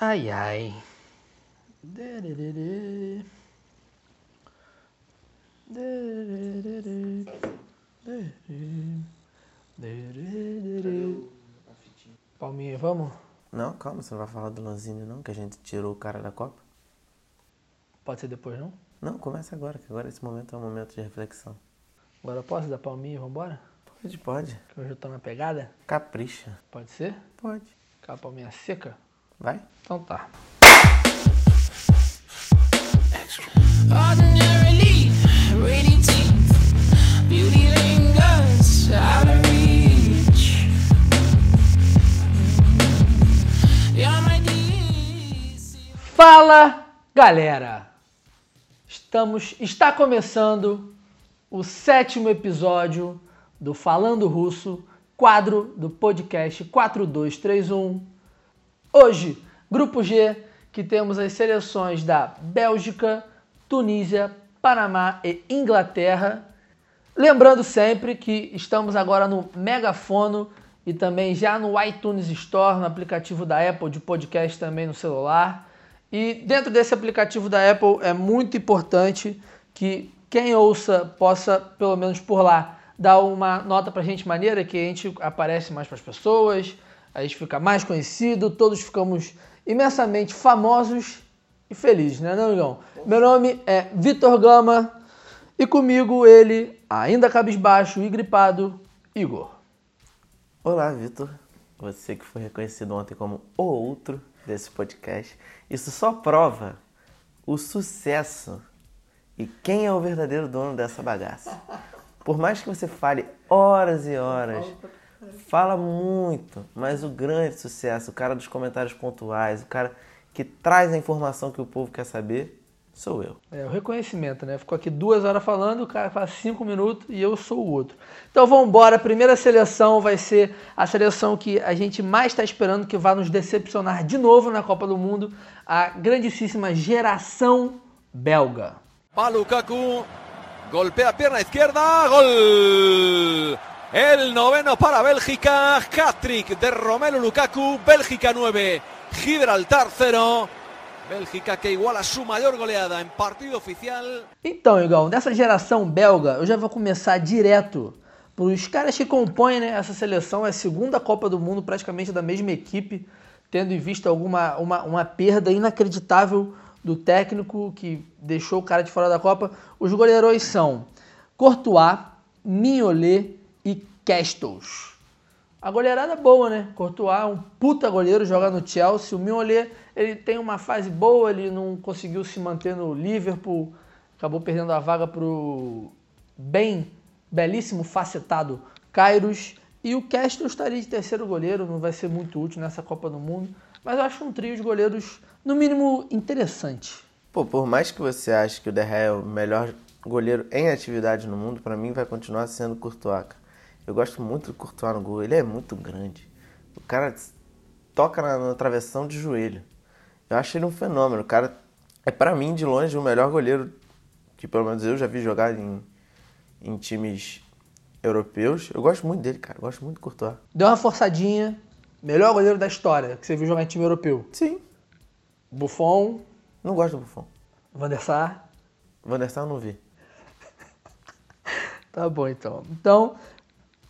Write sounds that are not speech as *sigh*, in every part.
Ai, ai. Palminha, vamos? Não, calma, você não vai falar do Lanzini não, que a gente tirou o cara da Copa? Pode ser depois, não? Não, começa agora, que agora esse momento é um momento de reflexão. Agora posso dar palminha e vambora? Pode, pode. Que hoje eu tô na pegada? Capricha. Pode ser? Pode. Aquela palminha seca? Vai? Então tá. Fala, galera! Estamos, está começando o sétimo episódio do Falando Russo, quadro do podcast 4231. Hoje, grupo G, que temos as seleções da Bélgica, Tunísia, Panamá e Inglaterra. Lembrando sempre que estamos agora no Megafono e também já no iTunes Store, no aplicativo da Apple de podcast também no celular. E dentro desse aplicativo da Apple é muito importante que quem ouça possa, pelo menos por lá, dar uma nota pra gente maneira, que a gente aparece mais para as pessoas, a gente fica mais conhecido, todos ficamos imensamente famosos e felizes, né, não, Igão? Meu nome é Vitor Gama e comigo ele, ainda cabisbaixo e gripado, Igor. Olá, Vitor. Você que foi reconhecido ontem como o outro desse podcast. Isso só prova o sucesso e quem é o verdadeiro dono dessa bagaça. Por mais que você fale horas e horas, fala muito, mas o grande sucesso, o cara dos comentários pontuais, o cara que traz a informação que o povo quer saber, sou eu. É, o reconhecimento, né? Ficou aqui duas horas falando, o cara faz cinco minutos e eu sou o outro. Então vamos embora. A primeira seleção vai ser a seleção que a gente mais está esperando que vai nos decepcionar de novo na Copa do Mundo, a grandíssima geração belga. Va Lukaku, golpea pierna izquierda, gol. El noveno para Bélgica, hat-trick de Romelu Lukaku, Bélgica 9, Gibraltar 0. Bélgica que iguala su mayor goleada en partido oficial. Então, Igão, dessa geração belga, eu já vou começar direto para os caras que compõem né, essa seleção. É a segunda Copa do Mundo, praticamente da mesma equipe, tendo em vista alguma uma, uma perda inacreditável do técnico que deixou o cara de fora da Copa. Os goleirões são Courtois, Mignolet Castells. A goleirada é boa, né? Courtois um puta goleiro, joga no Chelsea. O Mignolet, ele tem uma fase boa, ele não conseguiu se manter no Liverpool, acabou perdendo a vaga pro bem, belíssimo, facetado Kairos. E o Castro estaria de terceiro goleiro, não vai ser muito útil nessa Copa do Mundo. Mas eu acho um trio de goleiros, no mínimo, interessante. Pô, por mais que você ache que o De Gea é o melhor goleiro em atividade no mundo, pra mim vai continuar sendo Courtois. Eu gosto muito do Courtois no gol, ele é muito grande. O cara toca na, na travessão de joelho. Eu acho ele um fenômeno. O cara é pra mim de longe o melhor goleiro que pelo menos eu já vi jogar em, em times europeus. Eu gosto muito dele, cara. Eu gosto muito do Courtois. Deu uma forçadinha, melhor goleiro da história que você viu jogar em time europeu. Sim. Buffon, Não gosto do Buffon. Van der Sar. Van der Sar eu não vi. *laughs* Tá bom, então. Então,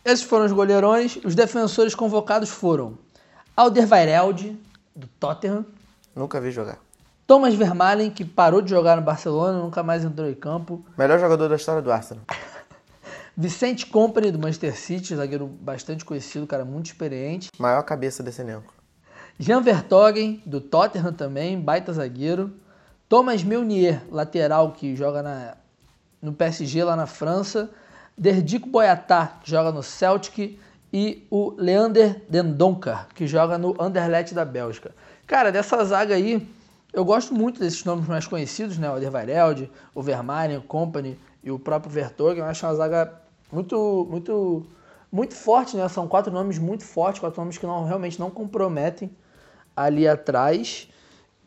esses foram os goleirões. Os defensores convocados foram Alderweireld, do Tottenham. Nunca vi jogar. Thomas Vermaelen, que parou de jogar no Barcelona, nunca mais entrou em campo. Melhor jogador da história do Arsenal. *laughs* Vicente Company, do Manchester City, zagueiro bastante conhecido, cara muito experiente. Maior cabeça desse elenco. Jean Vertonghen, do Tottenham também, baita zagueiro. Thomas Meunier, lateral, que joga na, no PSG lá na França. Derdico Boyatá, que joga no Celtic. E o Leander Dendoncker, que joga no Anderlecht da Bélgica. Cara, dessa zaga aí, eu gosto muito desses nomes mais conhecidos, né? O Alderweireld, o Vermaelen, o Company e o próprio Vertonghen. Eu acho uma zaga muito, muito, muito forte, né? São quatro nomes muito fortes, quatro nomes que não, realmente não comprometem ali atrás.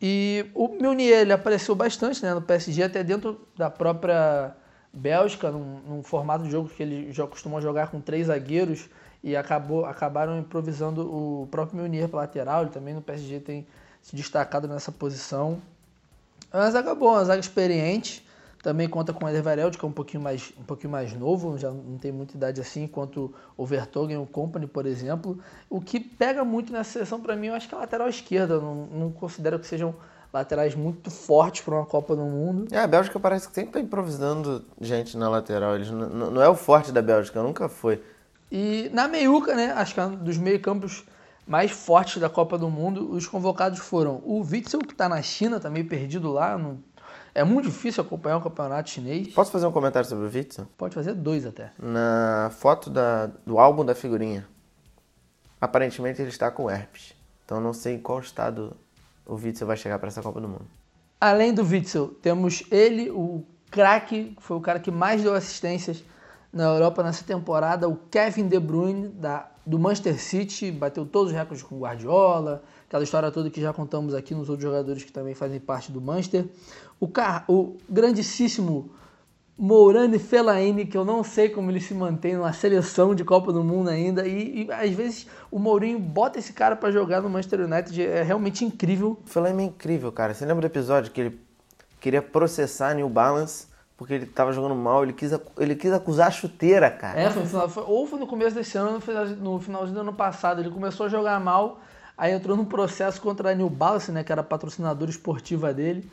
E o Meunier, ele apareceu bastante né, no PSG, até dentro da própria Bélgica, num, num formato de jogo que ele já costuma jogar com três zagueiros e acabou, acabaram improvisando o próprio Meunier para lateral. Ele também no PSG tem, se destacado nessa posição. É uma zaga boa, uma zaga experiente. Também conta com o Eder Vareld, que é um pouquinho mais, um pouquinho mais novo, já não tem muita idade assim, quanto o Vertogen e o Company, por exemplo. O que pega muito nessa seleção para mim, eu acho que é a lateral esquerda. Não, não considero que sejam laterais muito fortes para uma Copa do Mundo. É, a Bélgica parece que sempre tá improvisando gente na lateral. Eles não, é o forte da Bélgica, nunca foi. E na meiuca, né, acho que é um dos meio-campos mais fortes da Copa do Mundo, os convocados foram o Witzel, que está na China, tá meio perdido lá. não- É muito difícil acompanhar o campeonato chinês. Posso fazer um comentário sobre o Witzel? Pode fazer dois até. Na foto da- do álbum da figurinha, aparentemente ele está com herpes. Então não sei em qual estado o Witzel vai chegar para essa Copa do Mundo. Além do Witzel, temos ele, o craque, que foi o cara que mais deu assistências na Europa nessa temporada, o Kevin De Bruyne, da, do Manchester City, bateu todos os recordes com Guardiola, aquela história toda que já contamos aqui nos outros jogadores que também fazem parte do Manchester. O, car o grandíssimo Mourane Fellaini, que eu não sei como ele se mantém numa seleção de Copa do Mundo ainda, e, e às vezes o Mourinho bota esse cara para jogar no Manchester United, é realmente incrível. O Fellaini é incrível, cara. Você lembra do episódio que ele queria processar New Balance porque ele tava jogando mal? Ele quis, ele quis acusar a chuteira, cara. É, foi foi- ou foi no começo desse ano, no final- no finalzinho do ano passado. Ele começou a jogar mal, aí entrou num processo contra a New Balance, né, que era a patrocinadora esportiva dele.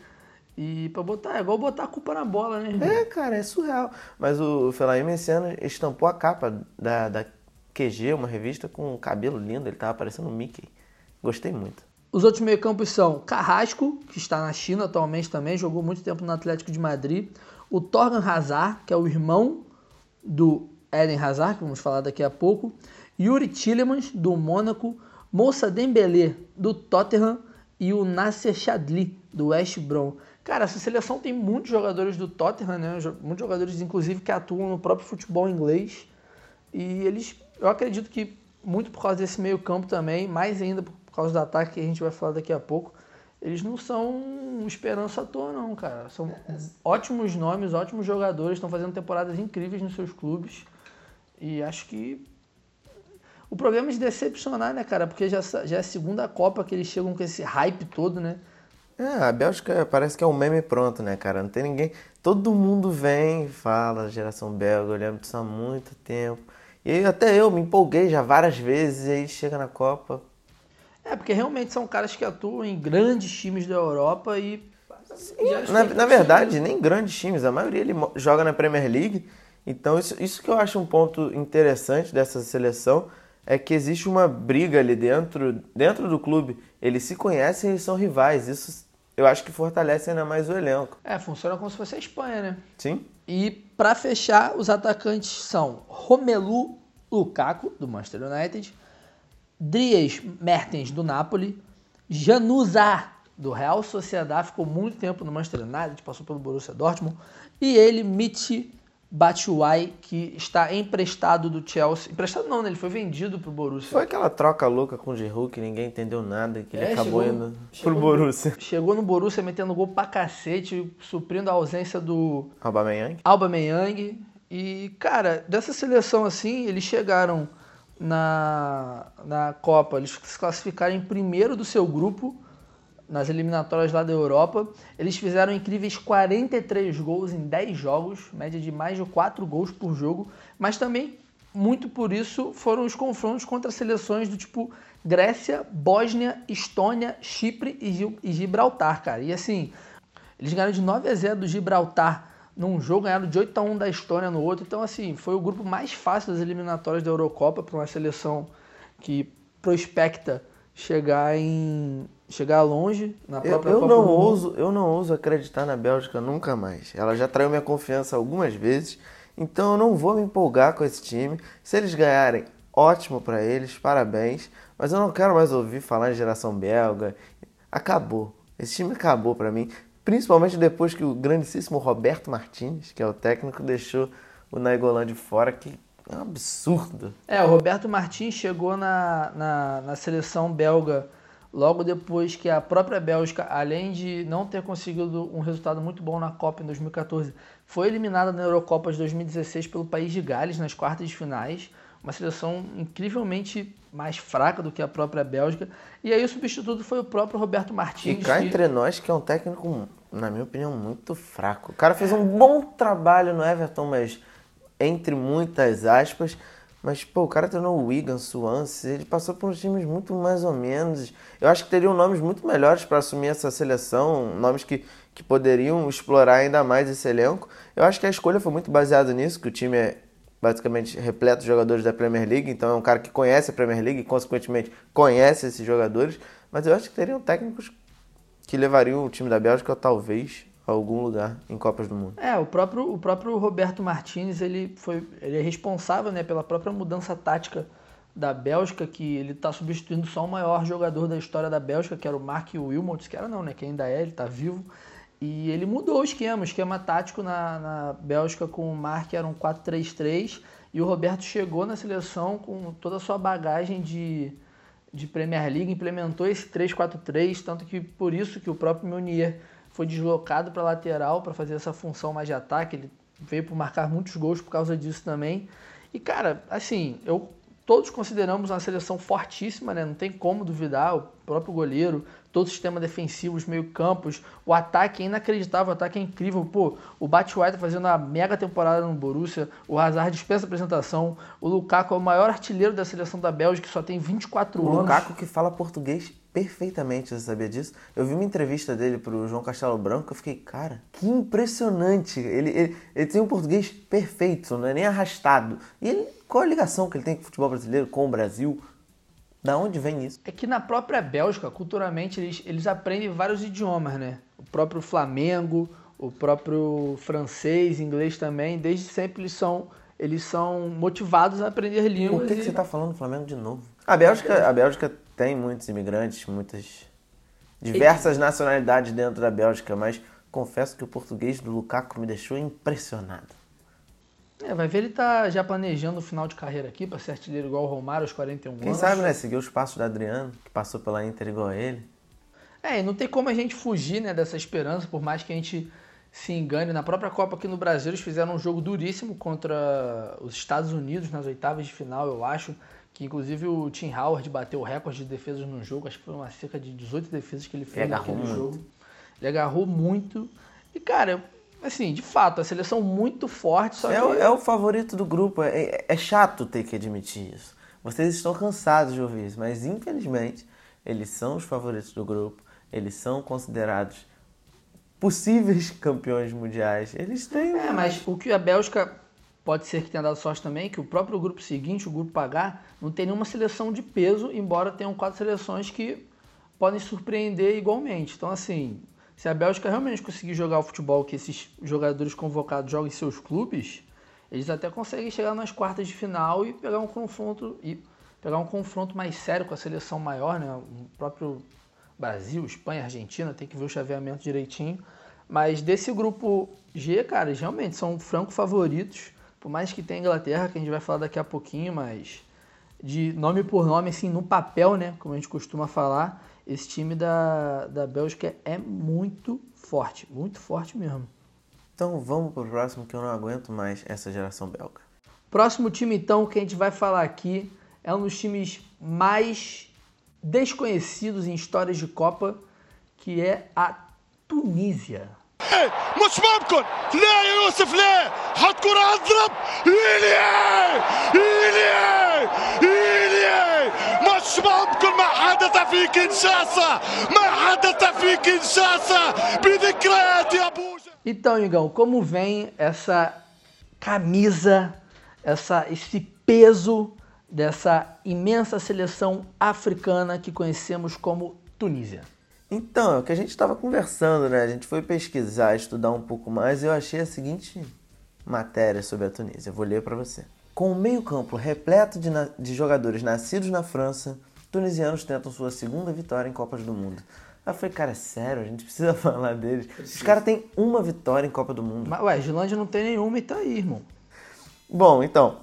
E pra botar, é igual botar a culpa na bola, né? É, cara, é surreal. Mas o Fellaini esse ano estampou a capa da, da QG, uma revista com um cabelo lindo. Ele tava parecendo um Mickey. Gostei muito. Os outros meio-campos são Carrasco, que está na China atualmente também, jogou muito tempo no Atlético de Madrid. O Torgan Hazard, que é o irmão do Eden Hazard, que vamos falar daqui a pouco. Yuri Tillemans, do Mônaco. Moussa Dembélé, do Tottenham. E o Nasser Chadli, do West Brom. Cara, essa seleção tem muitos jogadores do Tottenham, né? Muitos jogadores, inclusive, que atuam no próprio futebol inglês. E eles, eu acredito que muito por causa desse meio campo também, mais ainda por por causa do ataque que a gente vai falar daqui a pouco, eles não são esperança à toa não, cara. São ótimos nomes, ótimos jogadores, estão fazendo temporadas incríveis nos seus clubes. E acho que o problema é de decepcionar, né, cara? Porque já, já é a segunda Copa que eles chegam com esse hype todo, né? É, a Bélgica parece que é um meme pronto, né, cara? Não tem ninguém. Todo mundo vem e fala, geração belga, eu lembro disso há muito tempo. E aí, até eu me empolguei já várias vezes, e aí chega na Copa. É, porque realmente são caras que atuam em grandes times da Europa e. já Na, na verdade, nem grandes times, a maioria ele joga na Premier League. Então, isso, isso que eu acho um ponto interessante dessa seleção é que existe uma briga ali dentro, dentro do clube. Eles se conhecem e são rivais. Isso eu acho que fortalece ainda mais o elenco. É, funciona como se fosse a Espanha, né? Sim? E para fechar, os atacantes são Romelu Lukaku, do Manchester United, Dries Mertens, do Napoli, Januzar, do Real Sociedad, ficou muito tempo no Manchester United, passou pelo Borussia Dortmund, e ele, Michi Batshuayi, que está emprestado do Chelsea. Emprestado não, né? Ele foi vendido pro Borussia. Foi aquela troca louca com o Giroud que ninguém entendeu nada, que ele É, acabou chegou- indo chegou- pro Borussia. *laughs* Chegou no Borussia metendo gol pra cacete, suprindo a ausência do Aubameyang? Aubameyang e cara dessa seleção assim eles chegaram na, na Copa eles se classificaram em primeiro do seu grupo nas eliminatórias lá da Europa eles fizeram incríveis 43 gols em 10 jogos média de mais de 4 gols por jogo mas também muito por isso foram os confrontos contra seleções do tipo Grécia, Bósnia, Estônia, Chipre e Gibraltar, cara. E assim, eles ganharam de 9 a 0 do Gibraltar num jogo, ganharam de 8 a 1 da Estônia no outro. Então, assim, foi o grupo mais fácil das eliminatórias da Eurocopa para uma seleção que prospecta chegar em chegar longe na Eu, própria eu Copa não ouso, eu não ouso acreditar na Bélgica nunca mais. Ela já traiu minha confiança algumas vezes, então eu não vou me empolgar com esse time. Se eles ganharem, ótimo pra eles, parabéns. Mas eu não quero mais ouvir falar em geração belga. Acabou. Esse time acabou pra mim, principalmente depois que o grandíssimo Roberto Martins, que é o técnico, deixou o Nainggolan de fora, que é um absurdo. É, o Roberto Martins chegou na, na, na seleção belga logo depois que a própria Bélgica, além de não ter conseguido um resultado muito bom na Copa em 2014, foi eliminada na Eurocopa de 2016 pelo país de Gales nas quartas de finais. uma seleção incrivelmente mais fraca do que a própria Bélgica. E aí o substituto foi o próprio Roberto E Martins. cá que- entre nós, que é um técnico, na minha opinião, muito fraco. O cara fez um bom trabalho no Everton, mas entre muitas aspas. Mas, pô, o cara treinou o Wigan, Swansea, ele passou por uns times muito mais ou menos. Eu acho que teriam nomes muito melhores para assumir essa seleção, nomes que, que poderiam explorar ainda mais esse elenco. Eu acho que a escolha foi muito baseada nisso, que o time é basicamente repleto de jogadores da Premier League, então é um cara que conhece a Premier League e, consequentemente, conhece esses jogadores. Mas eu acho que teriam técnicos que levariam o time da Bélgica, talvez, algum lugar em Copas do Mundo. É, o próprio, o próprio Roberto Martins, ele foi ele é responsável né, pela própria mudança tática da Bélgica, que ele está substituindo só o maior jogador da história da Bélgica, que era o Mark Wilmots, que era não, né, que ainda é, ele está vivo. E ele mudou o esquema, o esquema tático na, na Bélgica com o Mark era um 4-3-3, e o Roberto chegou na seleção com toda a sua bagagem de, de Premier League, implementou esse 3-4-3, tanto que por isso que o próprio Meunier foi deslocado para lateral para fazer essa função mais de ataque. Ele veio por marcar muitos gols por causa disso também. E cara, assim, eu todos consideramos uma seleção fortíssima, né? Não tem como duvidar. O próprio goleiro, todo o sistema defensivo, os meio-campos, o ataque é inacreditável, o ataque é incrível. Pô, o Batshuayi tá fazendo uma mega temporada no Borussia, o Hazard dispensa apresentação, o Lukaku é o maior artilheiro da seleção da Bélgica, que só tem 24 O anos. Lukaku que fala português perfeitamente, você sabia disso? Eu vi uma entrevista dele pro João Castelo Branco, eu fiquei, cara, que impressionante. Ele, ele, ele tem um português perfeito, não é nem arrastado. E ele, qual a ligação que ele tem com o futebol brasileiro, com o Brasil? Da onde vem isso? É que na própria Bélgica, culturalmente, eles, eles aprendem vários idiomas, né? O próprio Flamengo, o próprio francês, inglês também, desde sempre eles são, eles são motivados a aprender línguas. Por que, que e- você tá falando do Flamengo de novo? A Bélgica, a Bélgica tem muitos imigrantes, muitas diversas nacionalidades dentro da Bélgica, mas confesso que o português do Lukaku me deixou impressionado. É, vai ver ele tá já planejando o final de carreira aqui para ser artilheiro igual o Romário aos 41 Quem anos. sabe, né? Seguir os passos do Adriano, que passou pela Inter igual a ele. É, e não tem como a gente fugir né, dessa esperança, por mais que a gente se engane. Na própria Copa aqui no Brasil, eles fizeram um jogo duríssimo contra os Estados Unidos nas oitavas de final, eu acho. Que inclusive o Tim Howard bateu o recorde de defesas no jogo, acho que foi uma cerca de 18 defesas que ele fez Ele naquele muito. jogo. Ele agarrou muito. E, cara, assim, de fato, a seleção muito forte, só É, que... o- é o favorito do grupo. É, é- é chato ter que admitir isso. Vocês estão cansados de ouvir isso, mas infelizmente eles são os favoritos do grupo. Eles são considerados possíveis *laughs* campeões mundiais. Eles têm. É, mas o que a Bélgica pode ser que tenha dado sorte também, que o próprio grupo seguinte, o grupo H, não tem nenhuma seleção de peso, embora tenham quatro seleções que podem surpreender igualmente. Então, assim, se a Bélgica realmente conseguir jogar o futebol que esses jogadores convocados jogam em seus clubes, eles até conseguem chegar nas quartas de final e pegar um confronto e pegar um confronto mais sério com a seleção maior, né? O próprio Brasil, Espanha, Argentina, tem que ver o chaveamento direitinho. Mas desse grupo G, cara, realmente são franco favoritos. Por mais que tenha Inglaterra, que a gente vai falar daqui a pouquinho, mas de nome por nome, assim, no papel, né? Como a gente costuma falar, esse time da, da Bélgica é muito forte. Muito forte mesmo. Então vamos pro próximo que eu não aguento mais essa geração belga. Próximo time, então, que a gente vai falar aqui é um dos times mais desconhecidos em histórias de Copa, que é a Tunísia. مش ممكن لا يا يوسف لا حط كرة اضرب ايليا ايليا ايليا مش ممكن ما حدث في كنشاسا ما حدث في كنشاسا بذكريات يا بوجا Então, Igão, como vem essa camisa, essa, esse peso dessa imensa seleção africana que conhecemos como Tunísia? Então, é o que a gente estava conversando, né? A gente foi pesquisar, estudar um pouco mais e eu achei a seguinte matéria sobre a Tunísia. Eu vou ler para você. Com o meio-campo repleto de, na- de jogadores nascidos na França, tunisianos tentam sua segunda vitória em Copas do Mundo. Aí eu falei, cara, é sério, a gente precisa *laughs* falar deles. Os caras têm uma vitória em Copa do Mundo. Mas, ué, a Islândia não tem nenhuma e tá aí, irmão. Bom, então,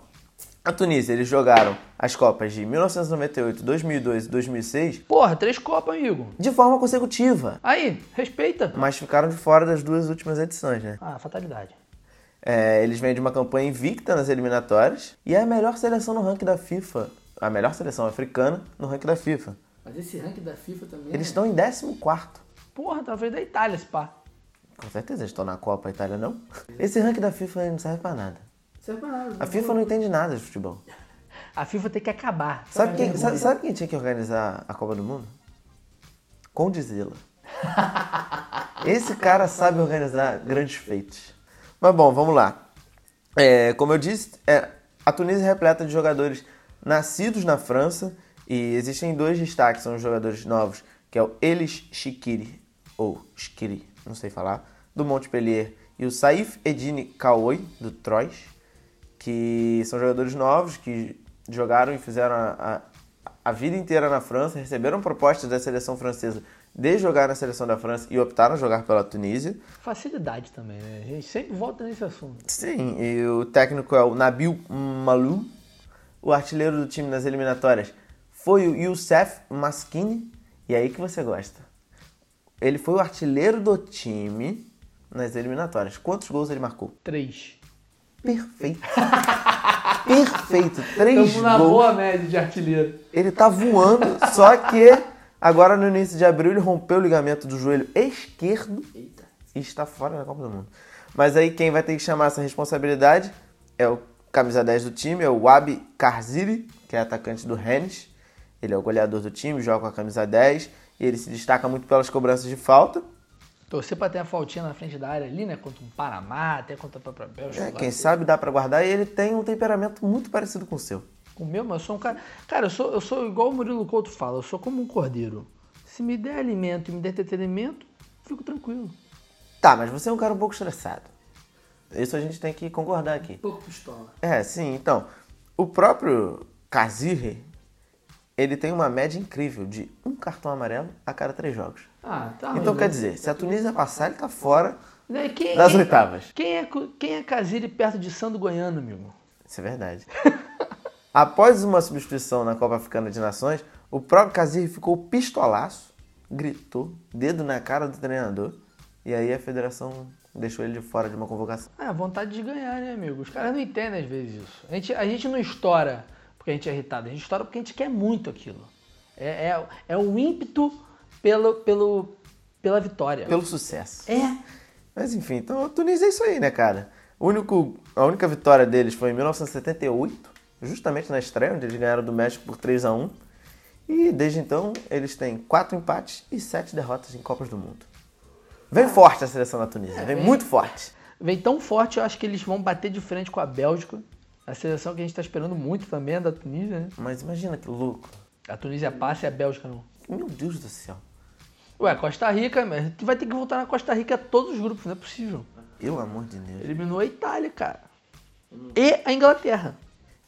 a Tunísia, eles jogaram as Copas de 1998, 2002 e 2006 Porra, três copas, amigo. de forma consecutiva, Aí, respeita. mas ficaram de fora das duas últimas edições, né? Ah, fatalidade. É, eles vêm de uma campanha invicta nas eliminatórias e é a melhor seleção no ranking da FIFA. A melhor seleção africana no ranking da FIFA. Mas esse ranking da FIFA também. Eles é- estão em 14. Porra, talvez da Itália, esse pá. Com certeza eles estão na Copa, a Itália não. Esse ranking da FIFA não serve pra nada. Nada. A FIFA não entende nada de futebol. A FIFA tem que acabar. Sabe quem, sabe, sabe quem tinha que organizar a Copa do Mundo? Condzilla. *laughs* Esse cara sabe organizar grandes feitos. Mas bom, vamos lá. É, como eu disse, é, a Tunísia é repleta de jogadores nascidos na França e existem dois destaques, são os jogadores novos, que é o Elis Shikiri, ou Shikiri, não sei falar, do Montpellier, e o Saif Edine Kaoi, do Troyes, que são jogadores novos que jogaram e fizeram a, a, a vida inteira na França, receberam propostas da seleção francesa de jogar na seleção da França e optaram a jogar pela Tunísia. Facilidade também, né? A gente sempre volta nesse assunto. Sim, e o técnico é o Nabil Malou. O artilheiro do time nas eliminatórias foi o Youssef Maskini. E é aí que você gosta. Ele foi o artilheiro do time nas eliminatórias. Quantos gols ele marcou? Três. Perfeito. *laughs* Perfeito. Três Estamos na gols. boa média de artilheiro. Ele tá voando, só que agora no início de abril ele rompeu o ligamento do joelho esquerdo e está fora da Copa do Mundo. Mas aí quem vai ter que chamar essa responsabilidade é o camisa 10 do time, é o Wabi Karziri, que é atacante do Rennes. Ele é o goleador do time, joga com a camisa 10 e ele se destaca muito pelas cobranças de falta. Torcer pra ter a faltinha na frente da área ali, né? Contra um Panamá, até contra a própria Bélgica. É, quem sabe dá pra guardar e ele tem um temperamento muito parecido com o seu. O meu, mas eu sou um cara. Cara, eu sou, eu sou igual o Murilo Couto fala, eu sou como um cordeiro. Se me der alimento e me der entretenimento, fico tranquilo. Tá, mas você é um cara um pouco estressado. Isso a gente tem que concordar aqui. Pouco pistola. É, sim, então. O próprio Kazirri, ele tem uma média incrível de um cartão amarelo a cada três jogos. Ah, tá. Então quer dizer, se a Tunísia passar, ele tá fora Né, Quem, das quem- oitavas. Quem é, quem é Casiri perto de Sando Goiano, amigo? Isso é verdade. *laughs* Após uma substituição na Copa Africana de Nações, o próprio Kazirri ficou pistolaço, gritou, dedo na cara do treinador, e aí a federação deixou ele de fora de uma convocação. Ah, vontade de ganhar, né, amigo? Os caras não entendem às vezes isso. A gente, a gente não estoura porque a gente é irritado, a gente estoura porque a gente quer muito aquilo. É, é, é o ímpeto pelo, pelo, pela vitória. Pelo sucesso. É. Mas enfim, então a Tunísia é isso aí, né, cara? O único, a única vitória deles foi em 1978, justamente na estreia, onde eles ganharam do México por 3 a 1 E desde então, eles têm quatro empates e sete derrotas em Copas do Mundo. Vem forte a seleção da Tunísia, vem muito forte. Vem tão forte, eu acho que eles vão bater de frente com a Bélgica. A seleção que a gente tá esperando muito também é da Tunísia, né? Mas imagina que louco. A Tunísia passa e a Bélgica não. Meu Deus do céu. Ué, Costa Rica, mas tu vai ter que voltar na Costa Rica todos os grupos, não é possível. Pelo amor de Deus. Eliminou a Itália, cara. E a Inglaterra.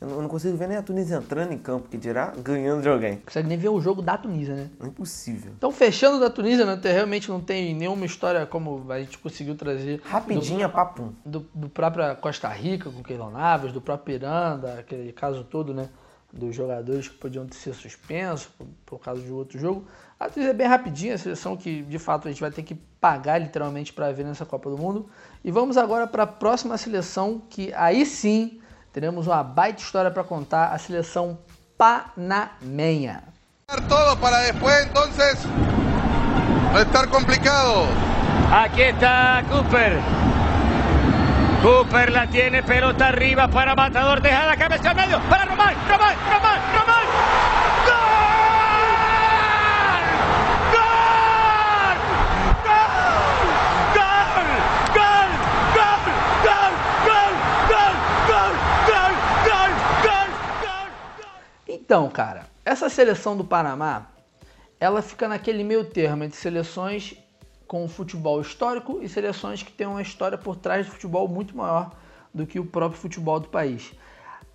Eu não consigo ver nem a Tunísia entrando em campo, que dirá ganhando de alguém. Consegue nem ver o jogo da Tunísia, né? É impossível. Então, fechando da Tunísia, né, realmente não tem nenhuma história como a gente conseguiu trazer Rapidinha, papum. do, do próprio Costa Rica com Keylor Navas, do próprio Iranda, aquele caso todo, né? Dos jogadores que podiam ser suspensos por, por causa de outro jogo. A é bem rapidinha, a seleção que de fato a gente vai ter que pagar literalmente para ver nessa Copa do Mundo. E vamos agora para a próxima seleção, que aí sim teremos uma baita história para contar, a seleção panamenha. Todo para después entonces no estar complicado. Aquí está Cooper. Cooper la tiene, pelota arriba para Matador, deja la cabeza al medio, para Román, Román, Román, Román. Então, cara, essa seleção do Panamá, ela fica naquele meio termo entre seleções com futebol histórico e seleções que têm uma história por trás de futebol muito maior do que o próprio futebol do país.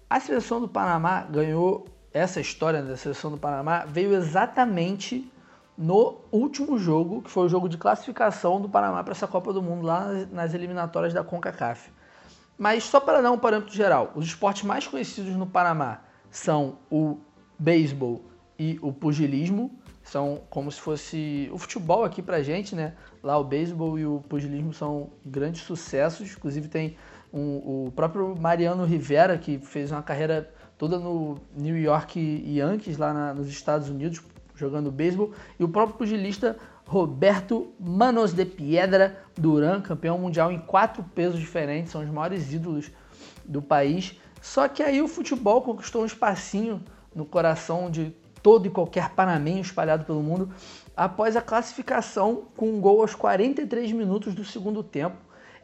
A seleção do Panamá ganhou essa história da seleção do Panamá veio exatamente no último jogo, que foi o jogo de classificação do Panamá para essa Copa do Mundo lá nas eliminatórias da CONCACAF. Mas só para dar um parâmetro geral, os esportes mais conhecidos no Panamá são o beisebol e o pugilismo. São como se fosse o futebol aqui pra gente, né? Lá o beisebol e o pugilismo são grandes sucessos. Inclusive tem Um- o próprio Mariano Rivera, que fez uma carreira toda no New York Yankees, lá na- nos Estados Unidos, jogando beisebol. E o próprio pugilista Roberto Manos de Piedra Duran, campeão mundial em quatro pesos diferentes, são os maiores ídolos do país. Só que aí o futebol conquistou um espacinho no coração de todo e qualquer panamenho espalhado pelo mundo após a classificação com um gol aos 43 minutos do segundo tempo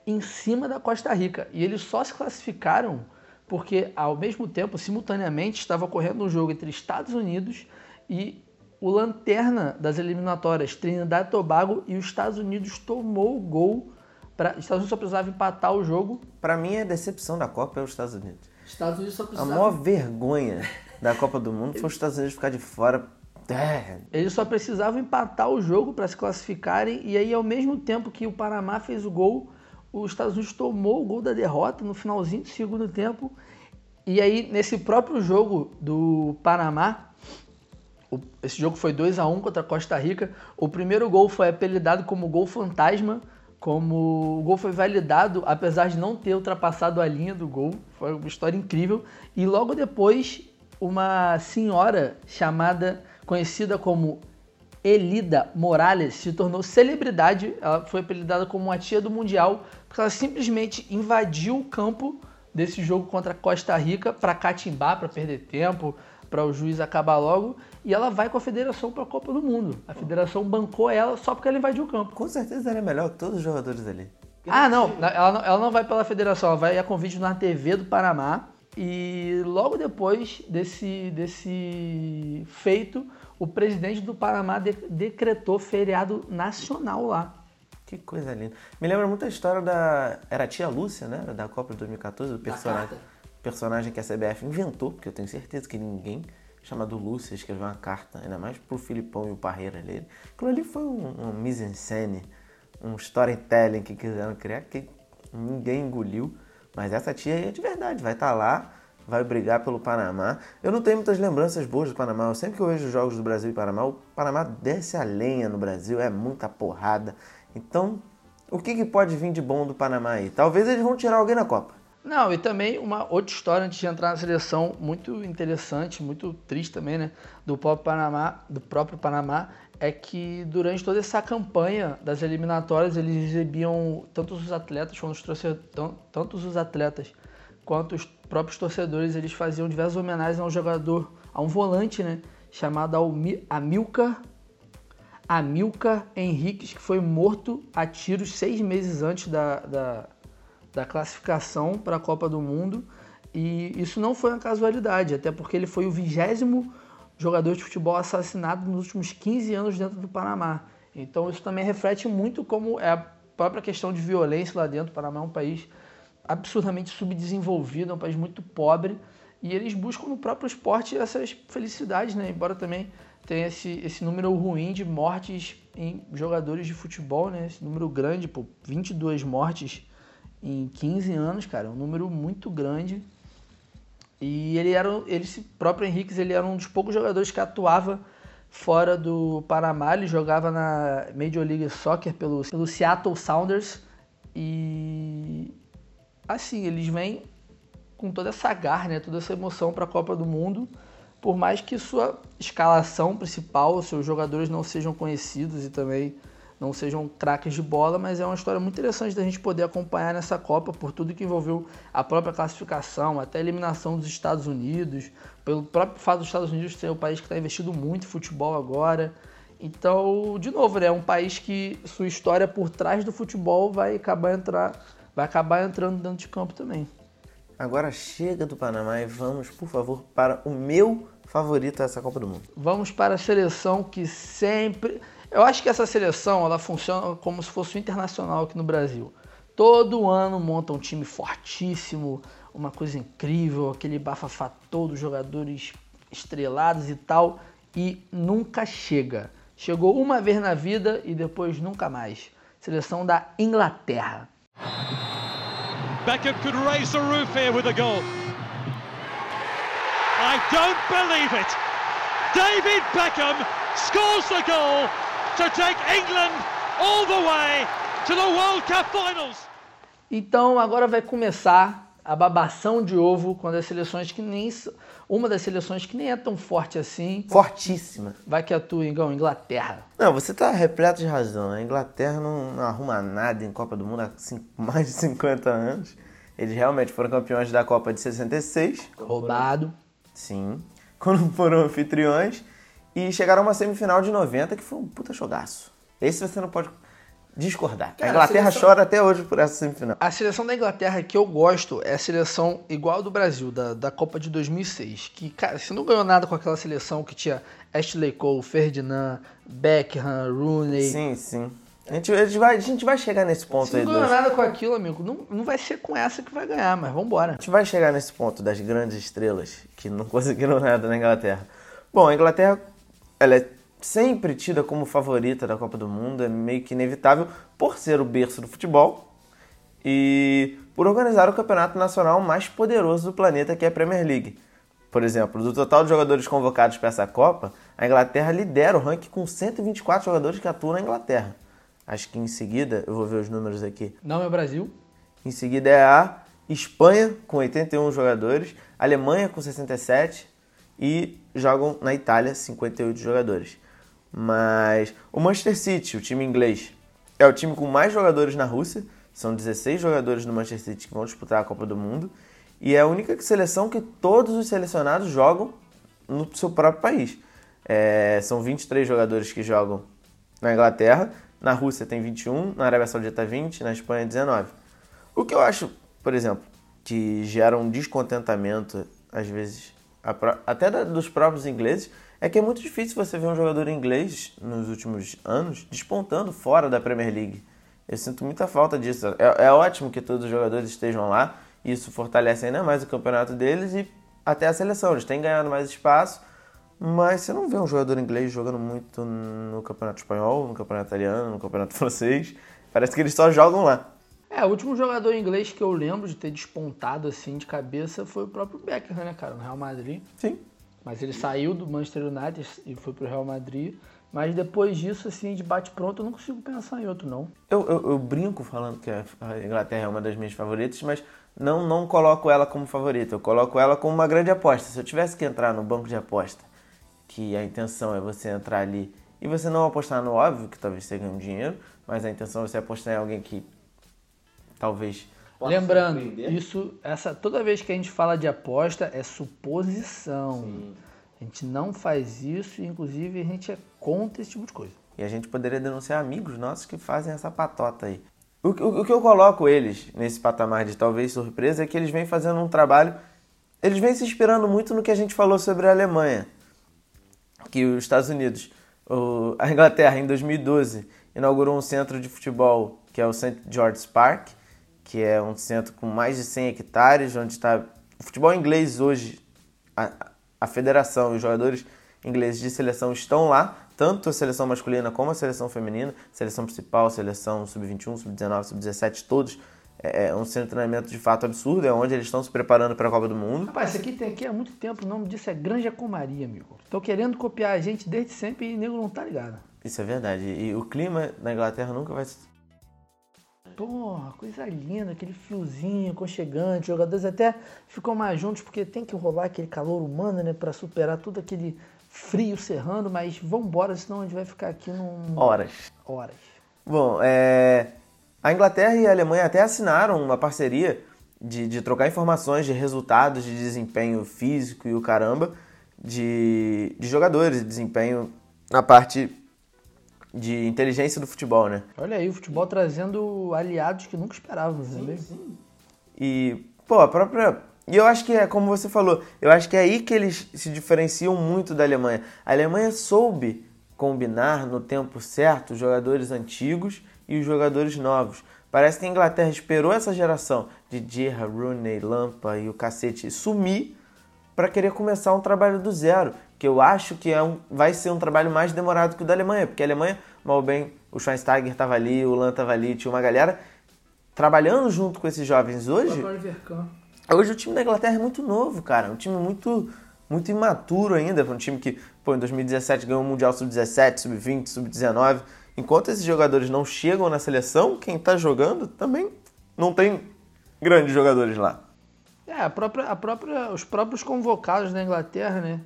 em cima da Costa Rica. E eles só se classificaram porque ao mesmo tempo, simultaneamente, estava ocorrendo um jogo entre Estados Unidos e o lanterna das eliminatórias, Trinidad e Tobago, e os Estados Unidos tomou o gol. Pra, os Estados Unidos só precisava empatar o jogo. Pra mim, a decepção da Copa é os Estados Unidos. Estados Unidos só A precisava maior vergonha da Copa do Mundo foi os Estados Unidos ficar de fora. É, Eles só precisavam empatar o jogo para se classificarem e aí ao mesmo tempo que o Panamá fez o gol, os Estados Unidos tomou o gol da derrota no finalzinho do segundo tempo. E aí nesse próprio jogo do Panamá, esse jogo foi 2 a 1 contra a Costa Rica. O primeiro gol foi apelidado como gol fantasma, como o gol foi validado apesar de não ter ultrapassado a linha do gol. Foi uma história incrível. E logo depois, uma senhora chamada conhecida como Elida Morales se tornou celebridade. Ela foi apelidada como a tia do Mundial, porque ela simplesmente invadiu o campo desse jogo contra Costa Rica para catimbar, para perder tempo, para o juiz acabar logo. E ela vai com a federação para a Copa do Mundo. A federação bancou ela só porque ela invadiu o campo. com certeza ela é melhor que todos os jogadores ali. Ah, não, ela não, ela não vai pela federação, ela vai a convite na TV do Panamá. E logo depois desse, desse feito, o presidente do Panamá de- decretou feriado nacional lá. Que coisa linda. Me lembra muito a história da. Era a tia Lúcia, né? Da Copa de 2014, do personagem, personagem que a CBF inventou, porque eu tenho certeza que ninguém chamado Lúcia escreveu uma carta, ainda mais pro Filipão e o Parreira ali. Aquilo ali foi um, um mise-en-scène, um storytelling que quiseram criar, que ninguém engoliu. Mas essa tia aí é de verdade, vai estar lá, vai brigar pelo Panamá. Eu não tenho muitas lembranças boas do Panamá. Eu sempre que eu vejo os jogos do Brasil e Panamá, o Panamá desce a lenha no Brasil, é muita porrada. Então, o que, que pode vir de bom do Panamá aí? Talvez eles vão tirar alguém na Copa. Não, e também uma outra história antes de entrar na seleção, muito interessante, muito triste também, né? Do próprio Panamá, do próprio Panamá, é que durante toda essa campanha das eliminatórias eles exibiam tanto os atletas quanto os torcedores, tantos os atletas quanto os próprios torcedores, eles faziam diversas homenagens a um jogador, a um volante, né? Chamado Amilcar Amilcar Henriques, que foi morto a tiros seis meses antes da, da, da classificação para a Copa do Mundo. E isso não foi uma casualidade, até porque ele foi o vigésimo jogador de futebol assassinado nos últimos 15 anos dentro do Panamá. Então isso também reflete muito como é a própria questão de violência lá dentro. O Panamá é um país absurdamente subdesenvolvido, é um país muito pobre. E eles buscam no próprio esporte essas felicidades, né? Embora também tenha esse, esse número ruim de mortes em jogadores de futebol, né? Esse número grande, pô, 22 mortes em 15 anos, cara, é um número muito grande. E ele era, ele próprio Henriques, ele era um dos poucos jogadores que atuava fora do Panamá, ele jogava na Major League Soccer pelo, pelo Seattle Sounders. E assim, eles vêm com toda essa garra, né, toda essa emoção para a Copa do Mundo, por mais que sua escalação principal, seus jogadores não sejam conhecidos e também não sejam craques de bola, mas é uma história muito interessante da gente poder acompanhar nessa Copa por tudo que envolveu a própria classificação, até a eliminação dos Estados Unidos, pelo próprio fato dos Estados Unidos ser o país que está investindo muito em futebol agora. Então, de novo, né, é um país que sua história por trás do futebol vai acabar entrar, vai acabar entrando dentro de campo também. Agora chega do Panamá e vamos, por favor, para o meu favorito dessa Copa do Mundo. Vamos para a seleção que sempre. Eu acho que essa seleção ela funciona como se fosse o internacional aqui no Brasil. Todo ano monta um time fortíssimo, uma coisa incrível, aquele bafafá todo, jogadores estrelados e tal, e nunca chega. Chegou uma vez na vida e depois nunca mais. Seleção da Inglaterra. Beckham could raise the roof here with a goal. I don't believe it. David Beckham scores the goal to take England all the way to the World Cup finals. Então agora vai começar a babação de ovo quando as seleções que nem. Uma das seleções que nem é tão forte assim Fortíssima. vai que atua igual Inglaterra. Não, você tá repleto de razão. A Inglaterra não, não arruma nada em Copa do Mundo há cin- *laughs* mais de 50 anos. Eles realmente foram campeões da Copa de 66. Roubado. Sim. Quando foram anfitriões. E chegaram a uma semifinal de 90 que foi um puta jogaço. Esse você não pode discordar. Cara, a Inglaterra a seleção- chora até hoje por essa semifinal. A seleção da Inglaterra que eu gosto é a seleção igual do Brasil, da, da Copa de 2006. Que, cara, você não ganhou nada com aquela seleção que tinha Ashley Cole, Ferdinand, Beckham, Rooney. Sim, sim. A gente, a gente vai, a gente vai chegar nesse ponto Se aí. não ganhou nada com aquilo, amigo, não, não vai ser com essa que vai ganhar, mas vambora. A gente vai chegar nesse ponto das grandes estrelas que não *laughs* conseguiram nada na Inglaterra. Bom, a Inglaterra ela é sempre tida como favorita da Copa do Mundo, é meio que inevitável por ser o berço do futebol e por organizar o campeonato nacional mais poderoso do planeta, que é a Premier League. Por exemplo, do total de jogadores convocados para essa Copa, a Inglaterra lidera o ranking com 124 jogadores que atuam na Inglaterra. Acho que em seguida, eu vou ver os números aqui, Não é o Brasil. em seguida é a Espanha, com 81 jogadores, Alemanha, com 67 e jogam na Itália 58 jogadores. Mas o Manchester City, o time inglês, é o time com mais jogadores na Rússia. São 16 jogadores do Manchester City que vão disputar a Copa do Mundo. E é a única seleção que todos os selecionados jogam no seu próprio país. É, são 23 jogadores que jogam na Inglaterra, na Rússia tem 21, na Arábia Saudita 20, na Espanha 19. O que eu acho, por exemplo, que gera um descontentamento, às vezes, até da- dos próprios ingleses, é que é muito difícil você ver um jogador inglês nos últimos anos despontando fora da Premier League. Eu sinto muita falta disso. É, é ótimo que todos os jogadores estejam lá, isso fortalece ainda mais o campeonato deles e até a seleção. Eles têm ganhado mais espaço, mas você não vê um jogador inglês jogando muito no campeonato espanhol, no campeonato italiano, no campeonato *laughs* francês. Parece que eles só jogam lá. É, o último jogador inglês que eu lembro de ter despontado assim de cabeça foi o próprio Beckham, né, cara, no Real Madrid. Sim. Mas ele saiu do Manchester United e foi pro Real Madrid. Mas depois disso, assim, de bate-pronto, eu não consigo pensar em outro, não. Eu, eu, eu brinco falando que a Inglaterra é uma das minhas favoritas, mas não, não coloco ela como favorita. Eu coloco ela como uma grande aposta. Se eu tivesse que entrar no banco de aposta, que a intenção é você entrar ali e você não apostar no óbvio, que talvez você ganhe um dinheiro, mas a intenção é você apostar em alguém que talvez. Lembrando, surpreender. isso, essa, toda vez que a gente fala de aposta, é suposição. A gente não faz isso e, inclusive, a gente é contra esse tipo de coisa. E a gente poderia denunciar amigos nossos que fazem essa patota aí. O, o- o que eu coloco eles nesse patamar de talvez surpresa é que eles vêm fazendo um trabalho. Eles vêm se inspirando muito no que a gente falou sobre a Alemanha. Que os Estados Unidos, o- a Inglaterra, em 2012, inaugurou um centro de futebol que é o St. George's Park, que é um centro com mais de 100 hectares, onde está. O futebol inglês hoje, a, a federação e os jogadores ingleses de seleção estão lá, tanto a seleção masculina como a seleção feminina, seleção principal, seleção sub-21, sub-19, sub-17, todos. É é um centro de treinamento de fato absurdo, é onde eles estão se preparando para a Copa do Mundo. Rapaz, isso aqui tem aqui há muito tempo, o nome disso é Granja Comaria, amigo. Estão querendo copiar a gente desde sempre e o nego não tá ligado. Isso é verdade. E o clima na Inglaterra nunca vai. Porra, coisa linda, aquele fiozinho aconchegante. Os jogadores até ficam mais juntos porque tem que rolar aquele calor humano, né? Pra superar todo aquele frio serrando, mas vambora, senão a gente vai ficar aqui num. Horas. Horas. Bom, é, a Inglaterra e a Alemanha até assinaram uma parceria de, de trocar informações de resultados de desempenho físico e o caramba de, de jogadores, de desempenho na parte de inteligência do futebol, né? Olha aí, o futebol trazendo aliados que nunca esperávamos, não é mesmo? E, pô, a própria. E eu acho que é como você falou, eu acho que é aí que eles se diferenciam muito da Alemanha. A Alemanha soube combinar no tempo certo os jogadores antigos e os jogadores novos. Parece que a Inglaterra esperou essa geração de Gerra, Rooney, Lampa e o cacete sumir para querer começar um trabalho do zero, que eu acho que é um, vai ser um trabalho mais demorado que o da Alemanha, porque a Alemanha, mal bem, o Schweinsteiger estava ali, o Lan estava ali, tinha uma galera trabalhando junto com esses jovens hoje. Hoje o time da Inglaterra é muito novo, cara. Um time muito, muito imaturo ainda. Um time que, pô, em 2017 ganhou o Mundial Sub-17, Sub-20, Sub-19. Enquanto esses jogadores não chegam na seleção, quem tá jogando também não tem grandes jogadores lá. É, a própria, a própria, os próprios convocados da Inglaterra, né?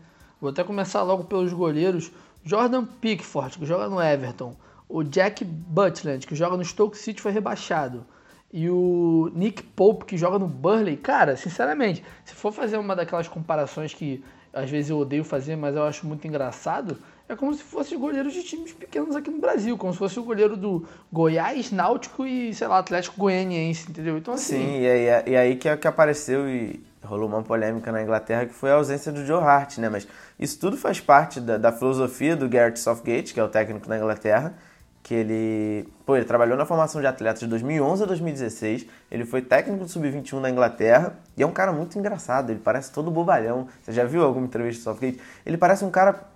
Vou até começar logo pelos goleiros. Jordan Pickford, que joga no Everton. O Jack Butland, que joga no Stoke City, foi rebaixado. E o Nick Pope, que joga no Burley. Cara, sinceramente, se for fazer uma daquelas comparações que às vezes eu odeio fazer, mas eu acho muito engraçado, é como se fosse goleiros de times pequenos aqui no Brasil, como se fosse o goleiro do Goiás, Náutico e, sei lá, Atlético Goianiense, entendeu? Então assim, Sim, e aí, e aí que, que apareceu e rolou uma polêmica na Inglaterra que foi a ausência do Joe Hart, né? Mas isso tudo faz parte da, da filosofia do Gareth Southgate, que é o técnico da Inglaterra, que ele, pô, ele trabalhou na formação de atletas de 2011 a 2016, ele foi técnico do Sub-21 da Inglaterra e é um cara muito engraçado, ele parece todo bobalhão. Você já viu alguma entrevista do Southgate? Ele parece um cara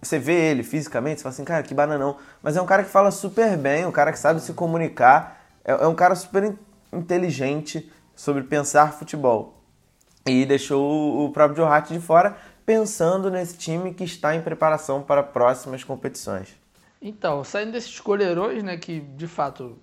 você vê ele fisicamente, você fala assim, cara, que bananão. Mas é um cara que fala super bem, um cara que sabe se comunicar, é, é um cara super in- inteligente sobre pensar futebol. E deixou o próprio Joe Hart de fora, pensando nesse time que está em preparação para próximas competições. Então, saindo desses goleirões, né, que de fato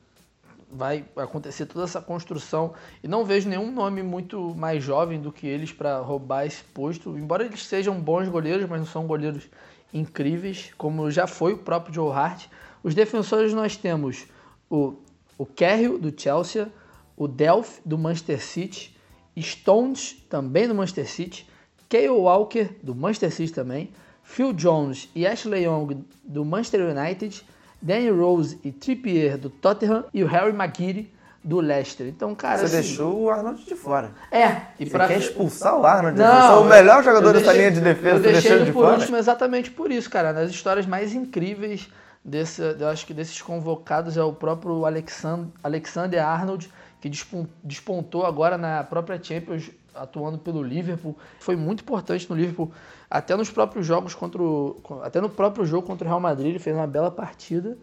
vai acontecer toda essa construção, e não vejo nenhum nome muito mais jovem do que eles para roubar esse posto, embora eles sejam bons goleiros, mas não são goleiros incríveis, como já foi o próprio Joe Hart. Os defensores nós temos o, o Cahill, do Chelsea, o Delph, do Manchester City, Stones, também do Manchester City, Kyle Walker, do Manchester City também, Phil Jones e Ashley Young, do Manchester United, Danny Rose e Trippier, do Tottenham, e o Harry Maguire, do Leicester. Então, cara, Você assim, deixou o Arnold de fora. É, e pra... quer expulsar o Arnold? Não, Você é o melhor jogador eu dessa deixei- linha de defesa, Eu deixei ele de por fora? último exatamente por isso, cara. Nas histórias mais incríveis desse, eu acho que desses convocados é o próprio Alexand- Alexander Arnold, que despon- despontou agora na própria Champions, atuando pelo Liverpool. Foi muito importante no Liverpool, até nos próprios jogos contra o, até no próprio jogo contra o Real Madrid, ele fez uma bela partida.